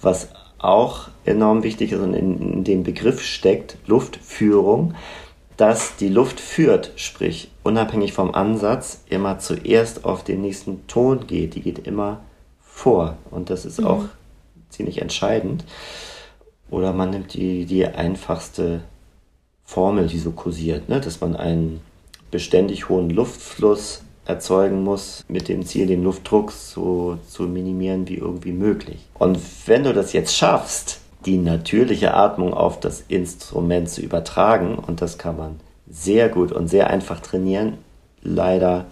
was auch enorm wichtig ist und in, in dem Begriff steckt, Luftführung, dass die Luft führt, sprich unabhängig vom Ansatz, immer zuerst auf den nächsten Ton geht. Die geht immer vor und das ist mhm. auch ziemlich entscheidend. Oder man nimmt die, die einfachste Formel, die so kursiert, ne? dass man einen beständig hohen Luftfluss erzeugen muss, mit dem Ziel, den Luftdruck so zu minimieren wie irgendwie möglich. Und wenn du das jetzt schaffst, die natürliche Atmung auf das Instrument zu übertragen, und das kann man sehr gut und sehr einfach trainieren, leider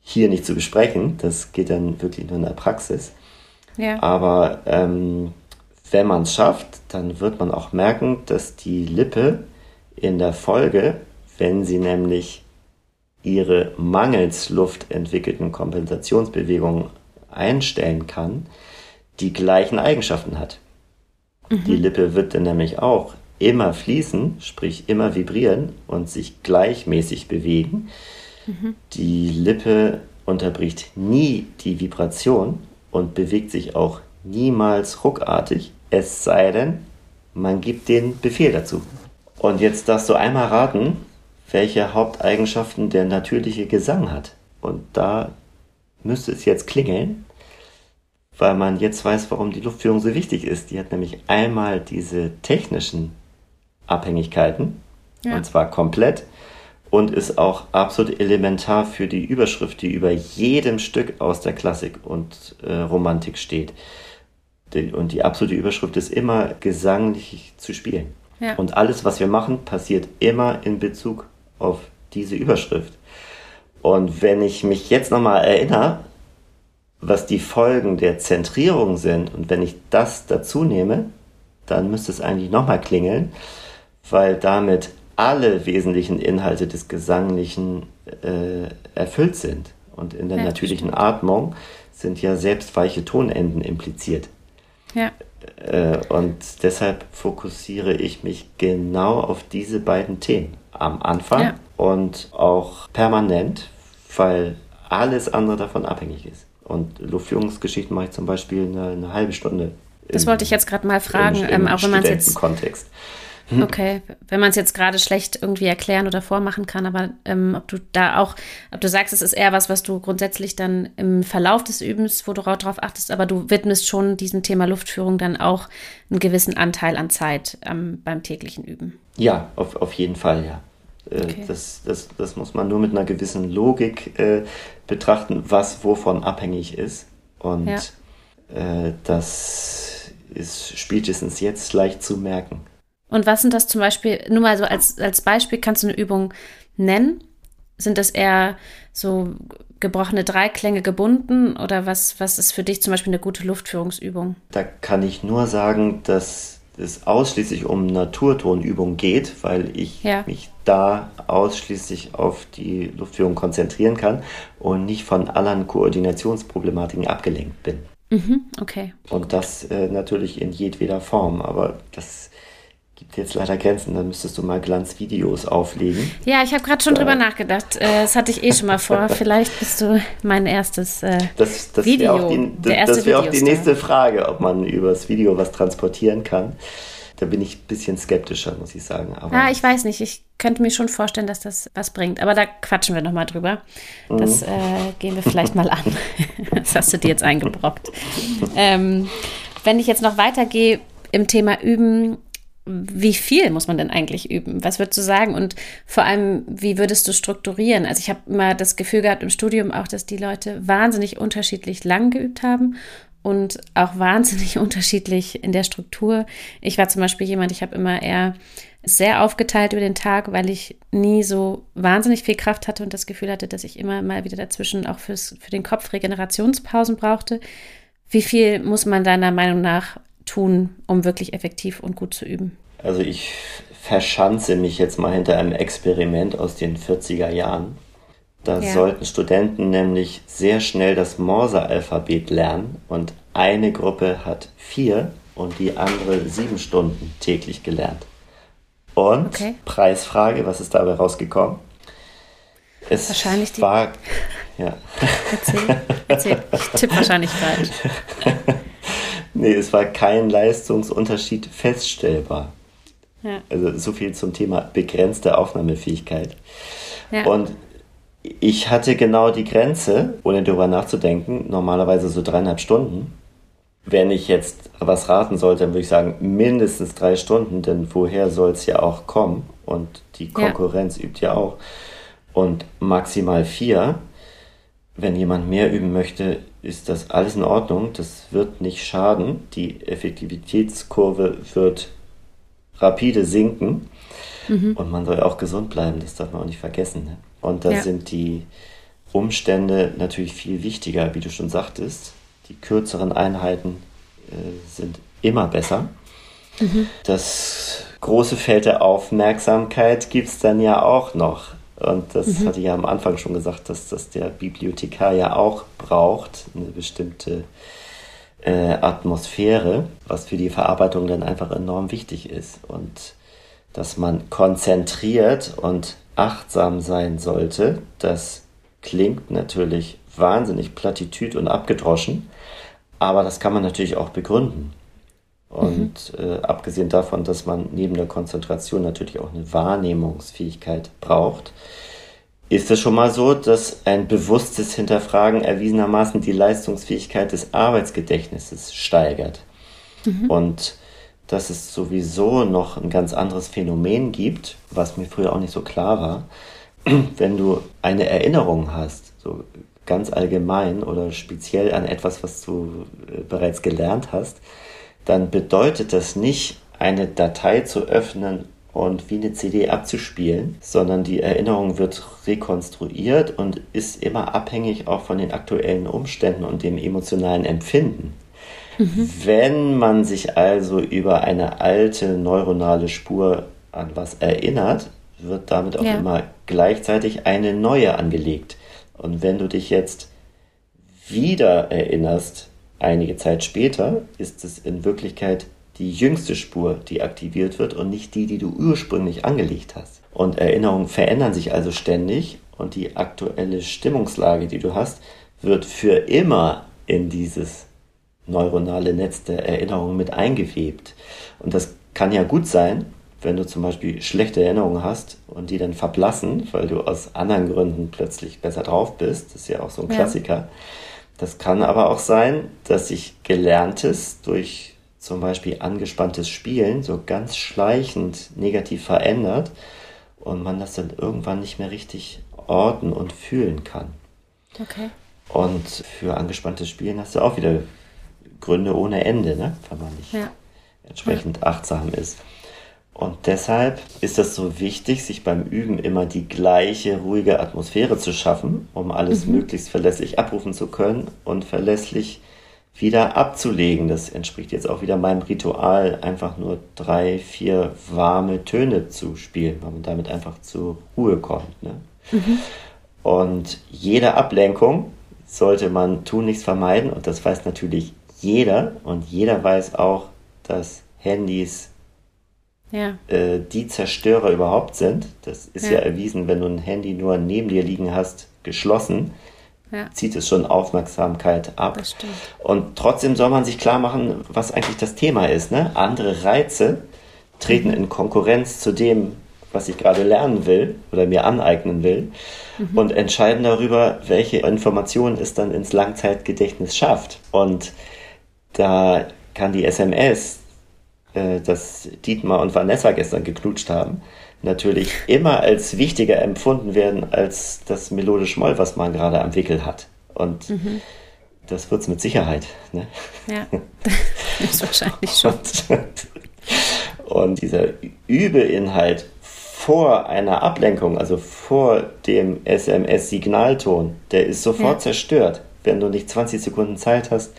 hier nicht zu besprechen, das geht dann wirklich nur in der Praxis. Ja. Aber ähm, wenn man es schafft, dann wird man auch merken, dass die Lippe in der Folge, wenn sie nämlich ihre mangels Luft entwickelten Kompensationsbewegungen einstellen kann, die gleichen Eigenschaften hat. Mhm. Die Lippe wird dann nämlich auch immer fließen, sprich immer vibrieren und sich gleichmäßig bewegen. Mhm. Die Lippe unterbricht nie die Vibration und bewegt sich auch niemals ruckartig, es sei denn, man gibt den Befehl dazu. Und jetzt darfst du einmal raten, welche Haupteigenschaften der natürliche Gesang hat. Und da müsste es jetzt klingeln, weil man jetzt weiß, warum die Luftführung so wichtig ist. Die hat nämlich einmal diese technischen Abhängigkeiten, ja. und zwar komplett, und ist auch absolut elementar für die Überschrift, die über jedem Stück aus der Klassik und äh, Romantik steht. Und die absolute Überschrift ist immer gesanglich zu spielen. Ja. Und alles, was wir machen, passiert immer in Bezug auf diese Überschrift. Und wenn ich mich jetzt nochmal erinnere, was die Folgen der Zentrierung sind, und wenn ich das dazu nehme, dann müsste es eigentlich nochmal klingeln, weil damit alle wesentlichen Inhalte des Gesanglichen äh, erfüllt sind. Und in der ja, natürlichen stimmt. Atmung sind ja selbst weiche Tonenden impliziert. Ja. Äh, und deshalb fokussiere ich mich genau auf diese beiden Themen am Anfang ja. und auch permanent, weil alles andere davon abhängig ist. Und Luftführungsgeschichten mache ich zum Beispiel eine, eine halbe Stunde. Das wollte ich jetzt gerade mal fragen, im, im ähm, auch wenn man es jetzt. Kontext. Hm. Okay, wenn man es jetzt gerade schlecht irgendwie erklären oder vormachen kann, aber ähm, ob du da auch, ob du sagst, es ist eher was, was du grundsätzlich dann im Verlauf des Übens, wo du darauf achtest, aber du widmest schon diesem Thema Luftführung dann auch einen gewissen Anteil an Zeit ähm, beim täglichen Üben. Ja, auf, auf jeden Fall, ja. Äh, okay. Das, das, das muss man nur mit einer gewissen Logik äh, betrachten, was wovon abhängig ist. Und ja. äh, das ist spätestens jetzt leicht zu merken. Und was sind das zum Beispiel, nur mal so als, als Beispiel, kannst du eine Übung nennen? Sind das eher so gebrochene Dreiklänge gebunden oder was, was ist für dich zum Beispiel eine gute Luftführungsübung? Da kann ich nur sagen, dass es ausschließlich um Naturtonübungen geht, weil ich ja. mich da ausschließlich auf die Luftführung konzentrieren kann und nicht von anderen Koordinationsproblematiken abgelenkt bin. Mhm, okay. Und das äh, natürlich in jedweder Form, aber das gibt jetzt leider Grenzen, dann müsstest du mal Glanzvideos auflegen. Ja, ich habe gerade schon äh, drüber nachgedacht. Äh, das hatte ich eh schon mal vor. Vielleicht bist du mein erstes äh, das, das Video. Auch die, das, das wäre auch die nächste Frage, ob man übers Video was transportieren kann. Da bin ich ein bisschen skeptischer, muss ich sagen. Aber ja, ich weiß nicht. Ich könnte mir schon vorstellen, dass das was bringt. Aber da quatschen wir nochmal drüber. Das mhm. äh, gehen wir vielleicht mal an. das hast du dir jetzt eingebrockt. ähm, wenn ich jetzt noch weitergehe im Thema Üben, wie viel muss man denn eigentlich üben? Was würdest du sagen? Und vor allem, wie würdest du strukturieren? Also ich habe immer das Gefühl gehabt im Studium auch, dass die Leute wahnsinnig unterschiedlich lang geübt haben und auch wahnsinnig unterschiedlich in der Struktur. Ich war zum Beispiel jemand, ich habe immer eher sehr aufgeteilt über den Tag, weil ich nie so wahnsinnig viel Kraft hatte und das Gefühl hatte, dass ich immer mal wieder dazwischen auch fürs, für den Kopf Regenerationspausen brauchte. Wie viel muss man deiner Meinung nach tun, um wirklich effektiv und gut zu üben? Also ich verschanze mich jetzt mal hinter einem Experiment aus den 40er Jahren. Da ja. sollten Studenten nämlich sehr schnell das Morse-Alphabet lernen und eine Gruppe hat vier und die andere sieben Stunden täglich gelernt. Und okay. Preisfrage, was ist dabei rausgekommen? Es wahrscheinlich die. War, ja. Erzähl, erzähl. Ich tippe wahrscheinlich falsch. Nee, es war kein Leistungsunterschied feststellbar. Ja. Also so viel zum Thema begrenzte Aufnahmefähigkeit. Ja. Und ich hatte genau die Grenze, ohne darüber nachzudenken, normalerweise so dreieinhalb Stunden. Wenn ich jetzt was raten sollte, dann würde ich sagen, mindestens drei Stunden, denn woher soll es ja auch kommen? Und die Konkurrenz ja. übt ja auch. Und maximal vier. Wenn jemand mehr üben möchte, ist das alles in Ordnung. Das wird nicht schaden. Die Effektivitätskurve wird rapide sinken. Mhm. Und man soll auch gesund bleiben, das darf man auch nicht vergessen. Ne? Und da ja. sind die Umstände natürlich viel wichtiger, wie du schon sagtest. Die kürzeren Einheiten äh, sind immer besser. Mhm. Das große Feld der Aufmerksamkeit gibt es dann ja auch noch. Und das mhm. hatte ich ja am Anfang schon gesagt, dass das der Bibliothekar ja auch braucht, eine bestimmte äh, Atmosphäre, was für die Verarbeitung dann einfach enorm wichtig ist. Und dass man konzentriert und achtsam sein sollte, das klingt natürlich wahnsinnig platitüd und abgedroschen, aber das kann man natürlich auch begründen. Und mhm. äh, abgesehen davon, dass man neben der Konzentration natürlich auch eine Wahrnehmungsfähigkeit braucht, ist es schon mal so, dass ein bewusstes Hinterfragen erwiesenermaßen die Leistungsfähigkeit des Arbeitsgedächtnisses steigert. Mhm. Und dass es sowieso noch ein ganz anderes Phänomen gibt, was mir früher auch nicht so klar war. Wenn du eine Erinnerung hast, so ganz allgemein oder speziell an etwas, was du äh, bereits gelernt hast, dann bedeutet das nicht, eine Datei zu öffnen und wie eine CD abzuspielen, sondern die Erinnerung wird rekonstruiert und ist immer abhängig auch von den aktuellen Umständen und dem emotionalen Empfinden. Mhm. Wenn man sich also über eine alte neuronale Spur an was erinnert, wird damit auch ja. immer gleichzeitig eine neue angelegt. Und wenn du dich jetzt wieder erinnerst, einige Zeit später, ist es in Wirklichkeit die jüngste Spur, die aktiviert wird und nicht die, die du ursprünglich angelegt hast. Und Erinnerungen verändern sich also ständig und die aktuelle Stimmungslage, die du hast, wird für immer in dieses neuronale Netz der Erinnerung mit eingewebt. Und das kann ja gut sein, wenn du zum Beispiel schlechte Erinnerungen hast und die dann verblassen, weil du aus anderen Gründen plötzlich besser drauf bist. Das ist ja auch so ein Klassiker. Ja. Das kann aber auch sein, dass sich Gelerntes durch zum Beispiel angespanntes Spielen so ganz schleichend negativ verändert und man das dann irgendwann nicht mehr richtig orten und fühlen kann. Okay. Und für angespanntes Spielen hast du auch wieder Gründe ohne Ende, ne? wenn man nicht ja. entsprechend achtsam ist. Und deshalb ist es so wichtig, sich beim Üben immer die gleiche ruhige Atmosphäre zu schaffen, um alles mhm. möglichst verlässlich abrufen zu können und verlässlich wieder abzulegen. Das entspricht jetzt auch wieder meinem Ritual, einfach nur drei, vier warme Töne zu spielen, weil man damit einfach zur Ruhe kommt. Ne? Mhm. Und jede Ablenkung sollte man tun, nichts vermeiden. Und das weiß natürlich jeder. Und jeder weiß auch, dass Handys ja. äh, die Zerstörer überhaupt sind. Das ist ja. ja erwiesen, wenn du ein Handy nur neben dir liegen hast, geschlossen ja. zieht es schon Aufmerksamkeit ab. Und trotzdem soll man sich klar machen, was eigentlich das Thema ist. Ne? Andere Reize treten in Konkurrenz zu dem, was ich gerade lernen will oder mir aneignen will mhm. und entscheiden darüber, welche Informationen es dann ins Langzeitgedächtnis schafft. Und da kann die SMS, äh, das Dietmar und Vanessa gestern geknutscht haben, natürlich immer als wichtiger empfunden werden als das melodisch Moll, was man gerade am Wickel hat. Und mhm. das wird es mit Sicherheit. Ne? Ja, ist wahrscheinlich schon. Und, und dieser Übeinhalt vor einer Ablenkung, also vor dem SMS-Signalton, der ist sofort ja. zerstört, wenn du nicht 20 Sekunden Zeit hast,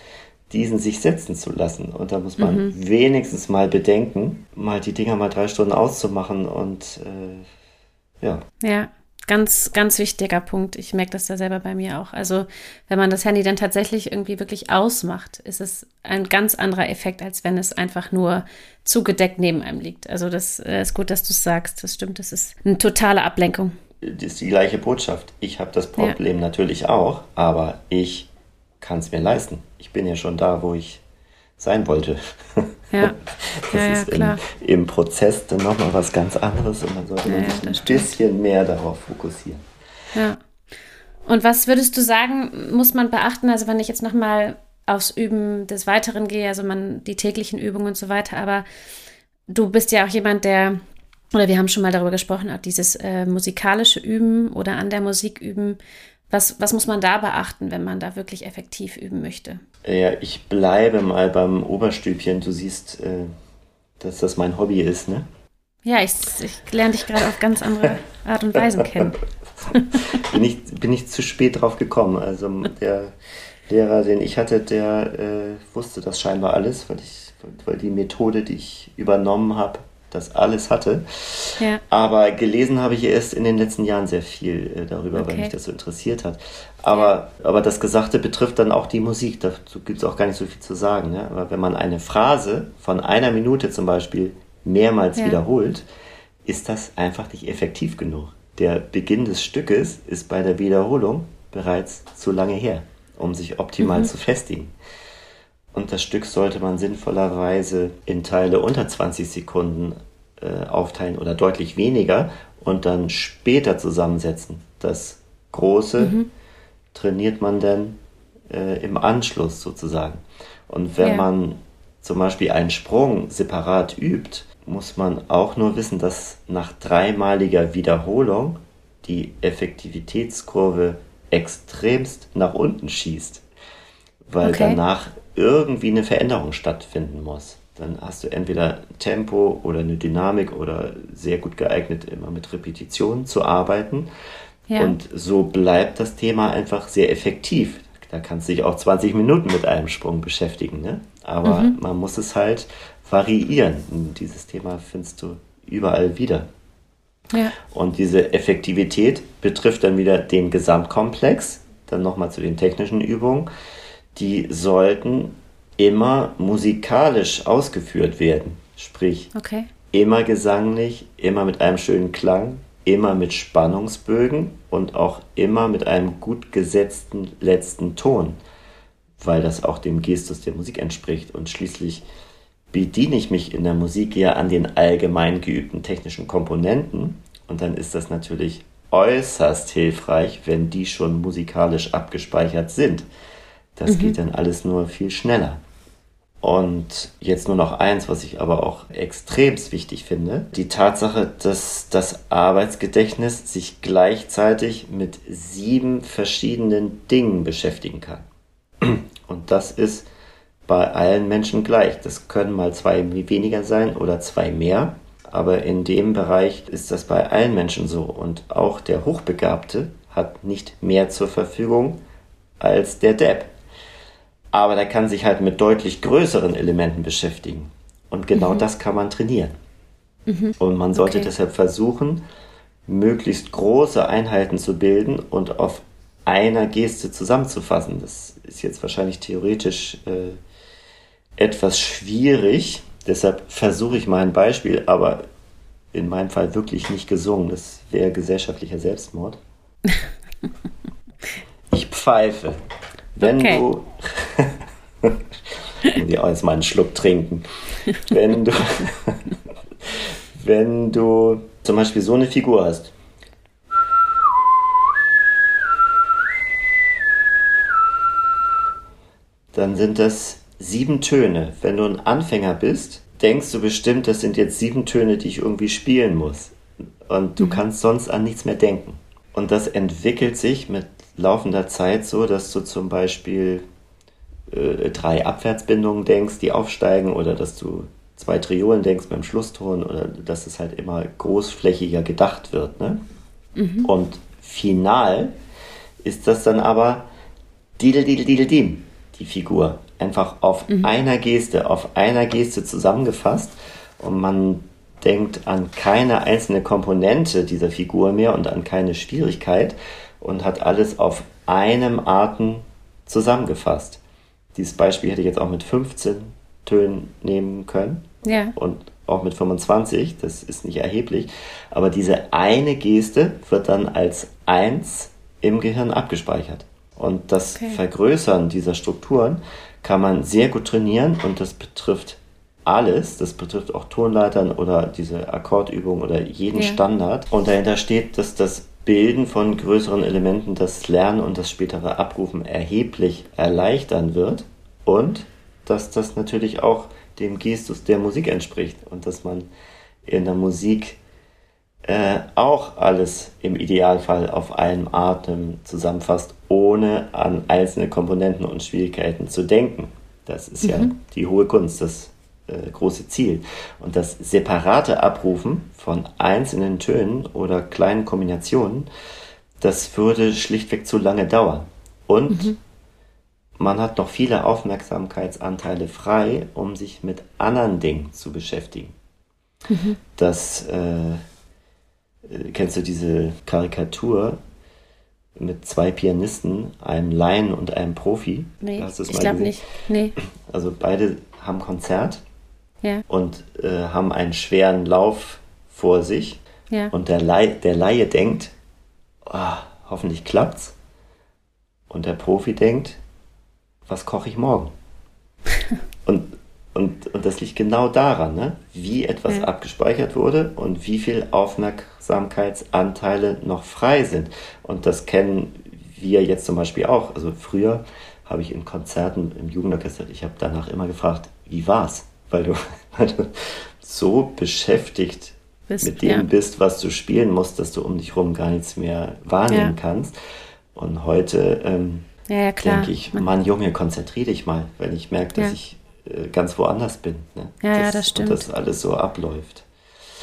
diesen sich setzen zu lassen. Und da muss man mhm. wenigstens mal bedenken, mal die Dinger mal drei Stunden auszumachen und äh, ja. Ja, ganz, ganz wichtiger Punkt. Ich merke das ja selber bei mir auch. Also, wenn man das Handy dann tatsächlich irgendwie wirklich ausmacht, ist es ein ganz anderer Effekt, als wenn es einfach nur zugedeckt neben einem liegt. Also, das äh, ist gut, dass du es sagst. Das stimmt, das ist eine totale Ablenkung. Das ist die gleiche Botschaft. Ich habe das Problem ja. natürlich auch, aber ich kann es mir leisten. Ich bin ja schon da, wo ich sein wollte. Ja, das ja, ja ist klar. Im, Im, Prozess dann nochmal was ganz anderes und man sollte ja, sich ein stimmt. bisschen mehr darauf fokussieren. Ja. Und was würdest du sagen, muss man beachten? Also wenn ich jetzt nochmal aufs Üben des Weiteren gehe, also man die täglichen Übungen und so weiter, aber du bist ja auch jemand, der, oder wir haben schon mal darüber gesprochen, auch dieses äh, musikalische Üben oder an der Musik üben. Was, was muss man da beachten, wenn man da wirklich effektiv üben möchte? Ja, ich bleibe mal beim Oberstübchen. Du siehst, äh, dass das mein Hobby ist, ne? Ja, ich, ich lerne dich gerade auf ganz andere Art und Weise kennen. bin, ich, bin ich zu spät drauf gekommen. Also der Lehrer, den ich hatte, der äh, wusste das scheinbar alles, weil, ich, weil die Methode, die ich übernommen habe, das alles hatte. Ja. Aber gelesen habe ich erst in den letzten Jahren sehr viel äh, darüber, okay. weil mich das so interessiert hat. Aber, ja. aber das Gesagte betrifft dann auch die Musik. Dazu gibt es auch gar nicht so viel zu sagen. Ne? Aber wenn man eine Phrase von einer Minute zum Beispiel mehrmals ja. wiederholt, ist das einfach nicht effektiv genug. Der Beginn des Stückes ist bei der Wiederholung bereits zu lange her, um sich optimal mhm. zu festigen. Und das Stück sollte man sinnvollerweise in Teile unter 20 Sekunden äh, aufteilen oder deutlich weniger und dann später zusammensetzen. Das Große mhm. trainiert man dann äh, im Anschluss sozusagen. Und wenn ja. man zum Beispiel einen Sprung separat übt, muss man auch nur wissen, dass nach dreimaliger Wiederholung die Effektivitätskurve extremst nach unten schießt, weil okay. danach irgendwie eine Veränderung stattfinden muss. Dann hast du entweder Tempo oder eine Dynamik oder sehr gut geeignet, immer mit Repetitionen zu arbeiten. Ja. Und so bleibt das Thema einfach sehr effektiv. Da kannst du dich auch 20 Minuten mit einem Sprung beschäftigen. Ne? Aber mhm. man muss es halt variieren. Und dieses Thema findest du überall wieder. Ja. Und diese Effektivität betrifft dann wieder den Gesamtkomplex. Dann nochmal zu den technischen Übungen. Die sollten immer musikalisch ausgeführt werden. Sprich, okay. immer gesanglich, immer mit einem schönen Klang, immer mit Spannungsbögen und auch immer mit einem gut gesetzten letzten Ton, weil das auch dem Gestus der Musik entspricht. Und schließlich bediene ich mich in der Musik ja an den allgemein geübten technischen Komponenten und dann ist das natürlich äußerst hilfreich, wenn die schon musikalisch abgespeichert sind. Das mhm. geht dann alles nur viel schneller. Und jetzt nur noch eins, was ich aber auch extremst wichtig finde. Die Tatsache, dass das Arbeitsgedächtnis sich gleichzeitig mit sieben verschiedenen Dingen beschäftigen kann. Und das ist bei allen Menschen gleich. Das können mal zwei weniger sein oder zwei mehr. Aber in dem Bereich ist das bei allen Menschen so. Und auch der Hochbegabte hat nicht mehr zur Verfügung als der Depp. Aber der kann sich halt mit deutlich größeren Elementen beschäftigen. Und genau mhm. das kann man trainieren. Mhm. Und man sollte okay. deshalb versuchen, möglichst große Einheiten zu bilden und auf einer Geste zusammenzufassen. Das ist jetzt wahrscheinlich theoretisch äh, etwas schwierig. Deshalb versuche ich mal ein Beispiel, aber in meinem Fall wirklich nicht gesungen. Das wäre gesellschaftlicher Selbstmord. Ich pfeife. Wenn okay. du. muss ich auch jetzt mal einen Schluck trinken. Wenn du. wenn du zum Beispiel so eine Figur hast. Dann sind das sieben Töne. Wenn du ein Anfänger bist, denkst du bestimmt, das sind jetzt sieben Töne, die ich irgendwie spielen muss. Und du mhm. kannst sonst an nichts mehr denken. Und das entwickelt sich mit laufender Zeit so, dass du zum Beispiel äh, drei Abwärtsbindungen denkst, die aufsteigen, oder dass du zwei Triolen denkst beim Schlusston, oder dass es halt immer großflächiger gedacht wird. Ne? Mhm. Und final ist das dann aber Didel, Didel, Didel, Dim, die Figur einfach auf mhm. einer Geste, auf einer Geste zusammengefasst und man denkt an keine einzelne Komponente dieser Figur mehr und an keine Schwierigkeit und hat alles auf einem Atem zusammengefasst. Dieses Beispiel hätte ich jetzt auch mit 15 Tönen nehmen können ja. und auch mit 25, das ist nicht erheblich, aber diese eine Geste wird dann als eins im Gehirn abgespeichert. Und das okay. Vergrößern dieser Strukturen kann man sehr gut trainieren und das betrifft alles. Das betrifft auch Tonleitern oder diese Akkordübung oder jeden ja. Standard. Und dahinter steht, dass das Bilden von größeren Elementen das Lernen und das spätere Abrufen erheblich erleichtern wird und dass das natürlich auch dem Gestus der Musik entspricht und dass man in der Musik äh, auch alles im Idealfall auf einem Atem zusammenfasst, ohne an einzelne Komponenten und Schwierigkeiten zu denken. Das ist mhm. ja die hohe Kunst, das äh, große Ziel. Und das separate Abrufen von einzelnen Tönen oder kleinen Kombinationen, das würde schlichtweg zu lange dauern. Und mhm. man hat noch viele Aufmerksamkeitsanteile frei, um sich mit anderen Dingen zu beschäftigen. Mhm. Das äh, äh kennst du diese Karikatur mit zwei Pianisten, einem Laien und einem Profi? Nee, ich glaube nicht. Nee. Also beide haben Konzert ja. und äh, haben einen schweren Lauf vor sich. Ja. Und der, Laie, der Laie denkt, oh, hoffentlich klappt's. Und der Profi denkt, was koche ich morgen? und, und, und das liegt genau daran, ne? wie etwas ja. abgespeichert wurde und wie viel Aufmerksamkeitsanteile noch frei sind. Und das kennen wir jetzt zum Beispiel auch. Also früher habe ich in Konzerten im Jugendorchester, ich habe danach immer gefragt, wie war's? Weil du, weil du so beschäftigt bist, mit dem ja. bist, was du spielen musst, dass du um dich herum gar nichts mehr wahrnehmen ja. kannst. Und heute ähm, ja, denke ich, Mann, Junge, konzentriere dich mal, wenn ich merke, dass ich äh, ganz woanders bin. Ne? Ja, das, das stimmt. Und das alles so abläuft.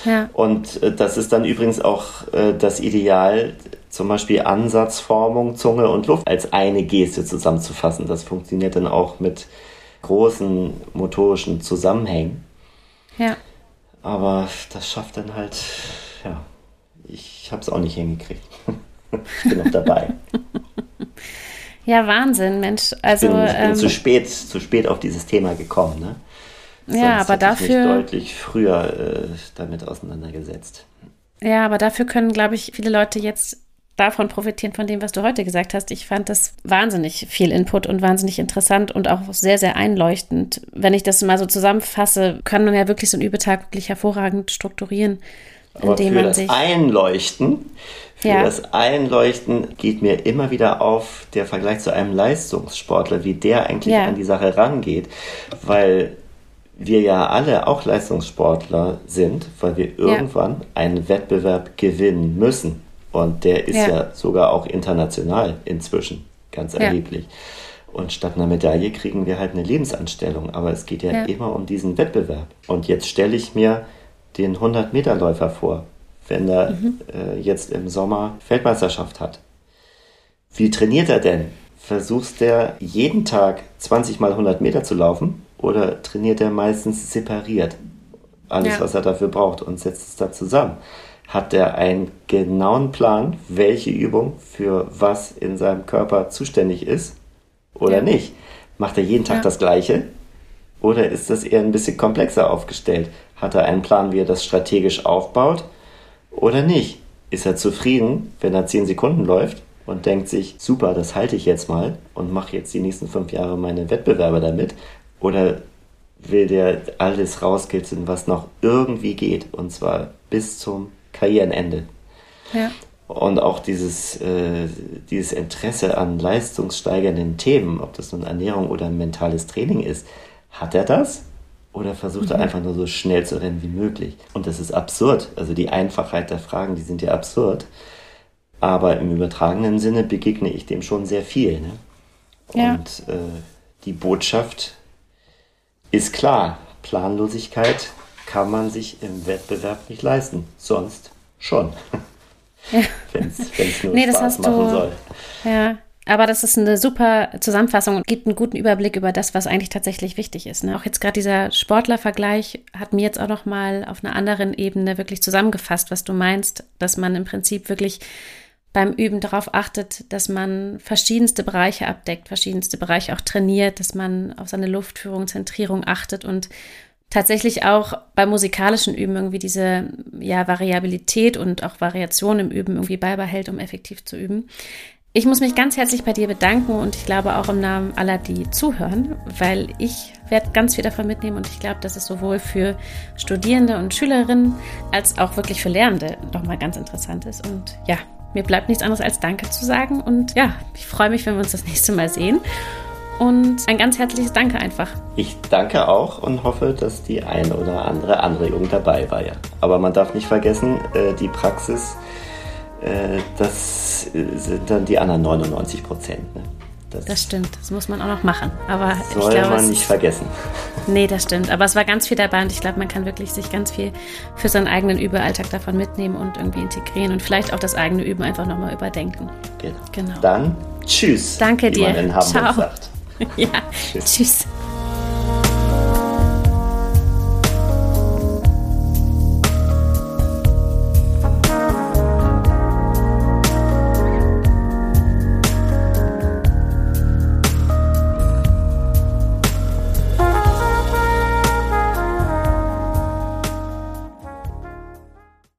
Ja. Und äh, das ist dann übrigens auch äh, das Ideal, zum Beispiel Ansatzformung, Zunge und Luft als eine Geste zusammenzufassen. Das funktioniert dann auch mit großen motorischen Zusammenhängen. Ja. Aber das schafft dann halt, ja, ich habe es auch nicht hingekriegt. ich bin noch dabei. Ja, Wahnsinn, Mensch. Also, ich bin, ich bin ähm, zu, spät, zu spät auf dieses Thema gekommen. Ne? Sonst ja, aber dafür. Ich mich deutlich früher äh, damit auseinandergesetzt. Ja, aber dafür können, glaube ich, viele Leute jetzt davon profitieren, von dem, was du heute gesagt hast. Ich fand das wahnsinnig viel Input und wahnsinnig interessant und auch sehr, sehr einleuchtend. Wenn ich das mal so zusammenfasse, kann man ja wirklich so einen Übertag wirklich hervorragend strukturieren. Aber für das Einleuchten, für ja. das Einleuchten geht mir immer wieder auf der Vergleich zu einem Leistungssportler, wie der eigentlich ja. an die Sache rangeht, weil wir ja alle auch Leistungssportler sind, weil wir irgendwann ja. einen Wettbewerb gewinnen müssen. Und der ist ja, ja sogar auch international inzwischen ganz erheblich. Ja. Und statt einer Medaille kriegen wir halt eine Lebensanstellung. Aber es geht ja, ja. immer um diesen Wettbewerb. Und jetzt stelle ich mir den 100-Meter-Läufer vor, wenn er mhm. äh, jetzt im Sommer Weltmeisterschaft hat. Wie trainiert er denn? Versuchst der jeden Tag 20 mal 100 Meter zu laufen oder trainiert er meistens separiert? Alles, was er dafür braucht und setzt es da zusammen hat er einen genauen Plan, welche Übung für was in seinem Körper zuständig ist oder ja. nicht? Macht er jeden Tag ja. das Gleiche? Oder ist das eher ein bisschen komplexer aufgestellt? Hat er einen Plan, wie er das strategisch aufbaut oder nicht? Ist er zufrieden, wenn er zehn Sekunden läuft und denkt sich, super, das halte ich jetzt mal und mache jetzt die nächsten fünf Jahre meine Wettbewerbe damit? Oder will der alles rauskitzeln, was noch irgendwie geht? Und zwar bis zum Karrierenende. Ja. Und auch dieses, äh, dieses Interesse an leistungssteigernden Themen, ob das nun Ernährung oder mentales Training ist, hat er das? Oder versucht mhm. er einfach nur so schnell zu rennen wie möglich? Und das ist absurd. Also die Einfachheit der Fragen, die sind ja absurd. Aber im übertragenen Sinne begegne ich dem schon sehr viel. Ne? Ja. Und äh, die Botschaft ist klar. Planlosigkeit kann man sich im Wettbewerb nicht leisten. Sonst schon. Ja. Wenn es nur nee, Spaß machen du, soll. Ja, aber das ist eine super Zusammenfassung und gibt einen guten Überblick über das, was eigentlich tatsächlich wichtig ist. Ne? Auch jetzt gerade dieser Sportlervergleich hat mir jetzt auch noch mal auf einer anderen Ebene wirklich zusammengefasst, was du meinst, dass man im Prinzip wirklich beim Üben darauf achtet, dass man verschiedenste Bereiche abdeckt, verschiedenste Bereiche auch trainiert, dass man auf seine Luftführung, Zentrierung achtet und tatsächlich auch beim musikalischen Üben irgendwie diese ja, Variabilität und auch Variation im Üben irgendwie beibehält, um effektiv zu üben. Ich muss mich ganz herzlich bei dir bedanken und ich glaube auch im Namen aller, die zuhören, weil ich werde ganz viel davon mitnehmen und ich glaube, dass es sowohl für Studierende und Schülerinnen als auch wirklich für Lehrende nochmal ganz interessant ist. Und ja, mir bleibt nichts anderes als Danke zu sagen und ja, ich freue mich, wenn wir uns das nächste Mal sehen. Und ein ganz herzliches Danke einfach. Ich danke auch und hoffe, dass die eine oder andere Anregung dabei war. Ja. Aber man darf nicht vergessen, äh, die Praxis äh, das sind dann die anderen 99 Prozent. Ne? Das, das, stimmt, das muss man auch noch machen. Aber soll ich glaube, man nicht vergessen. Nee, das stimmt. Aber es war ganz viel dabei und ich glaube, man kann wirklich sich ganz viel für seinen eigenen Übealltag davon mitnehmen und irgendwie integrieren und vielleicht auch das eigene Üben einfach nochmal überdenken. Genau. genau. Dann tschüss. Danke dir. Ciao. sagt. ja, tschüss. tschüss.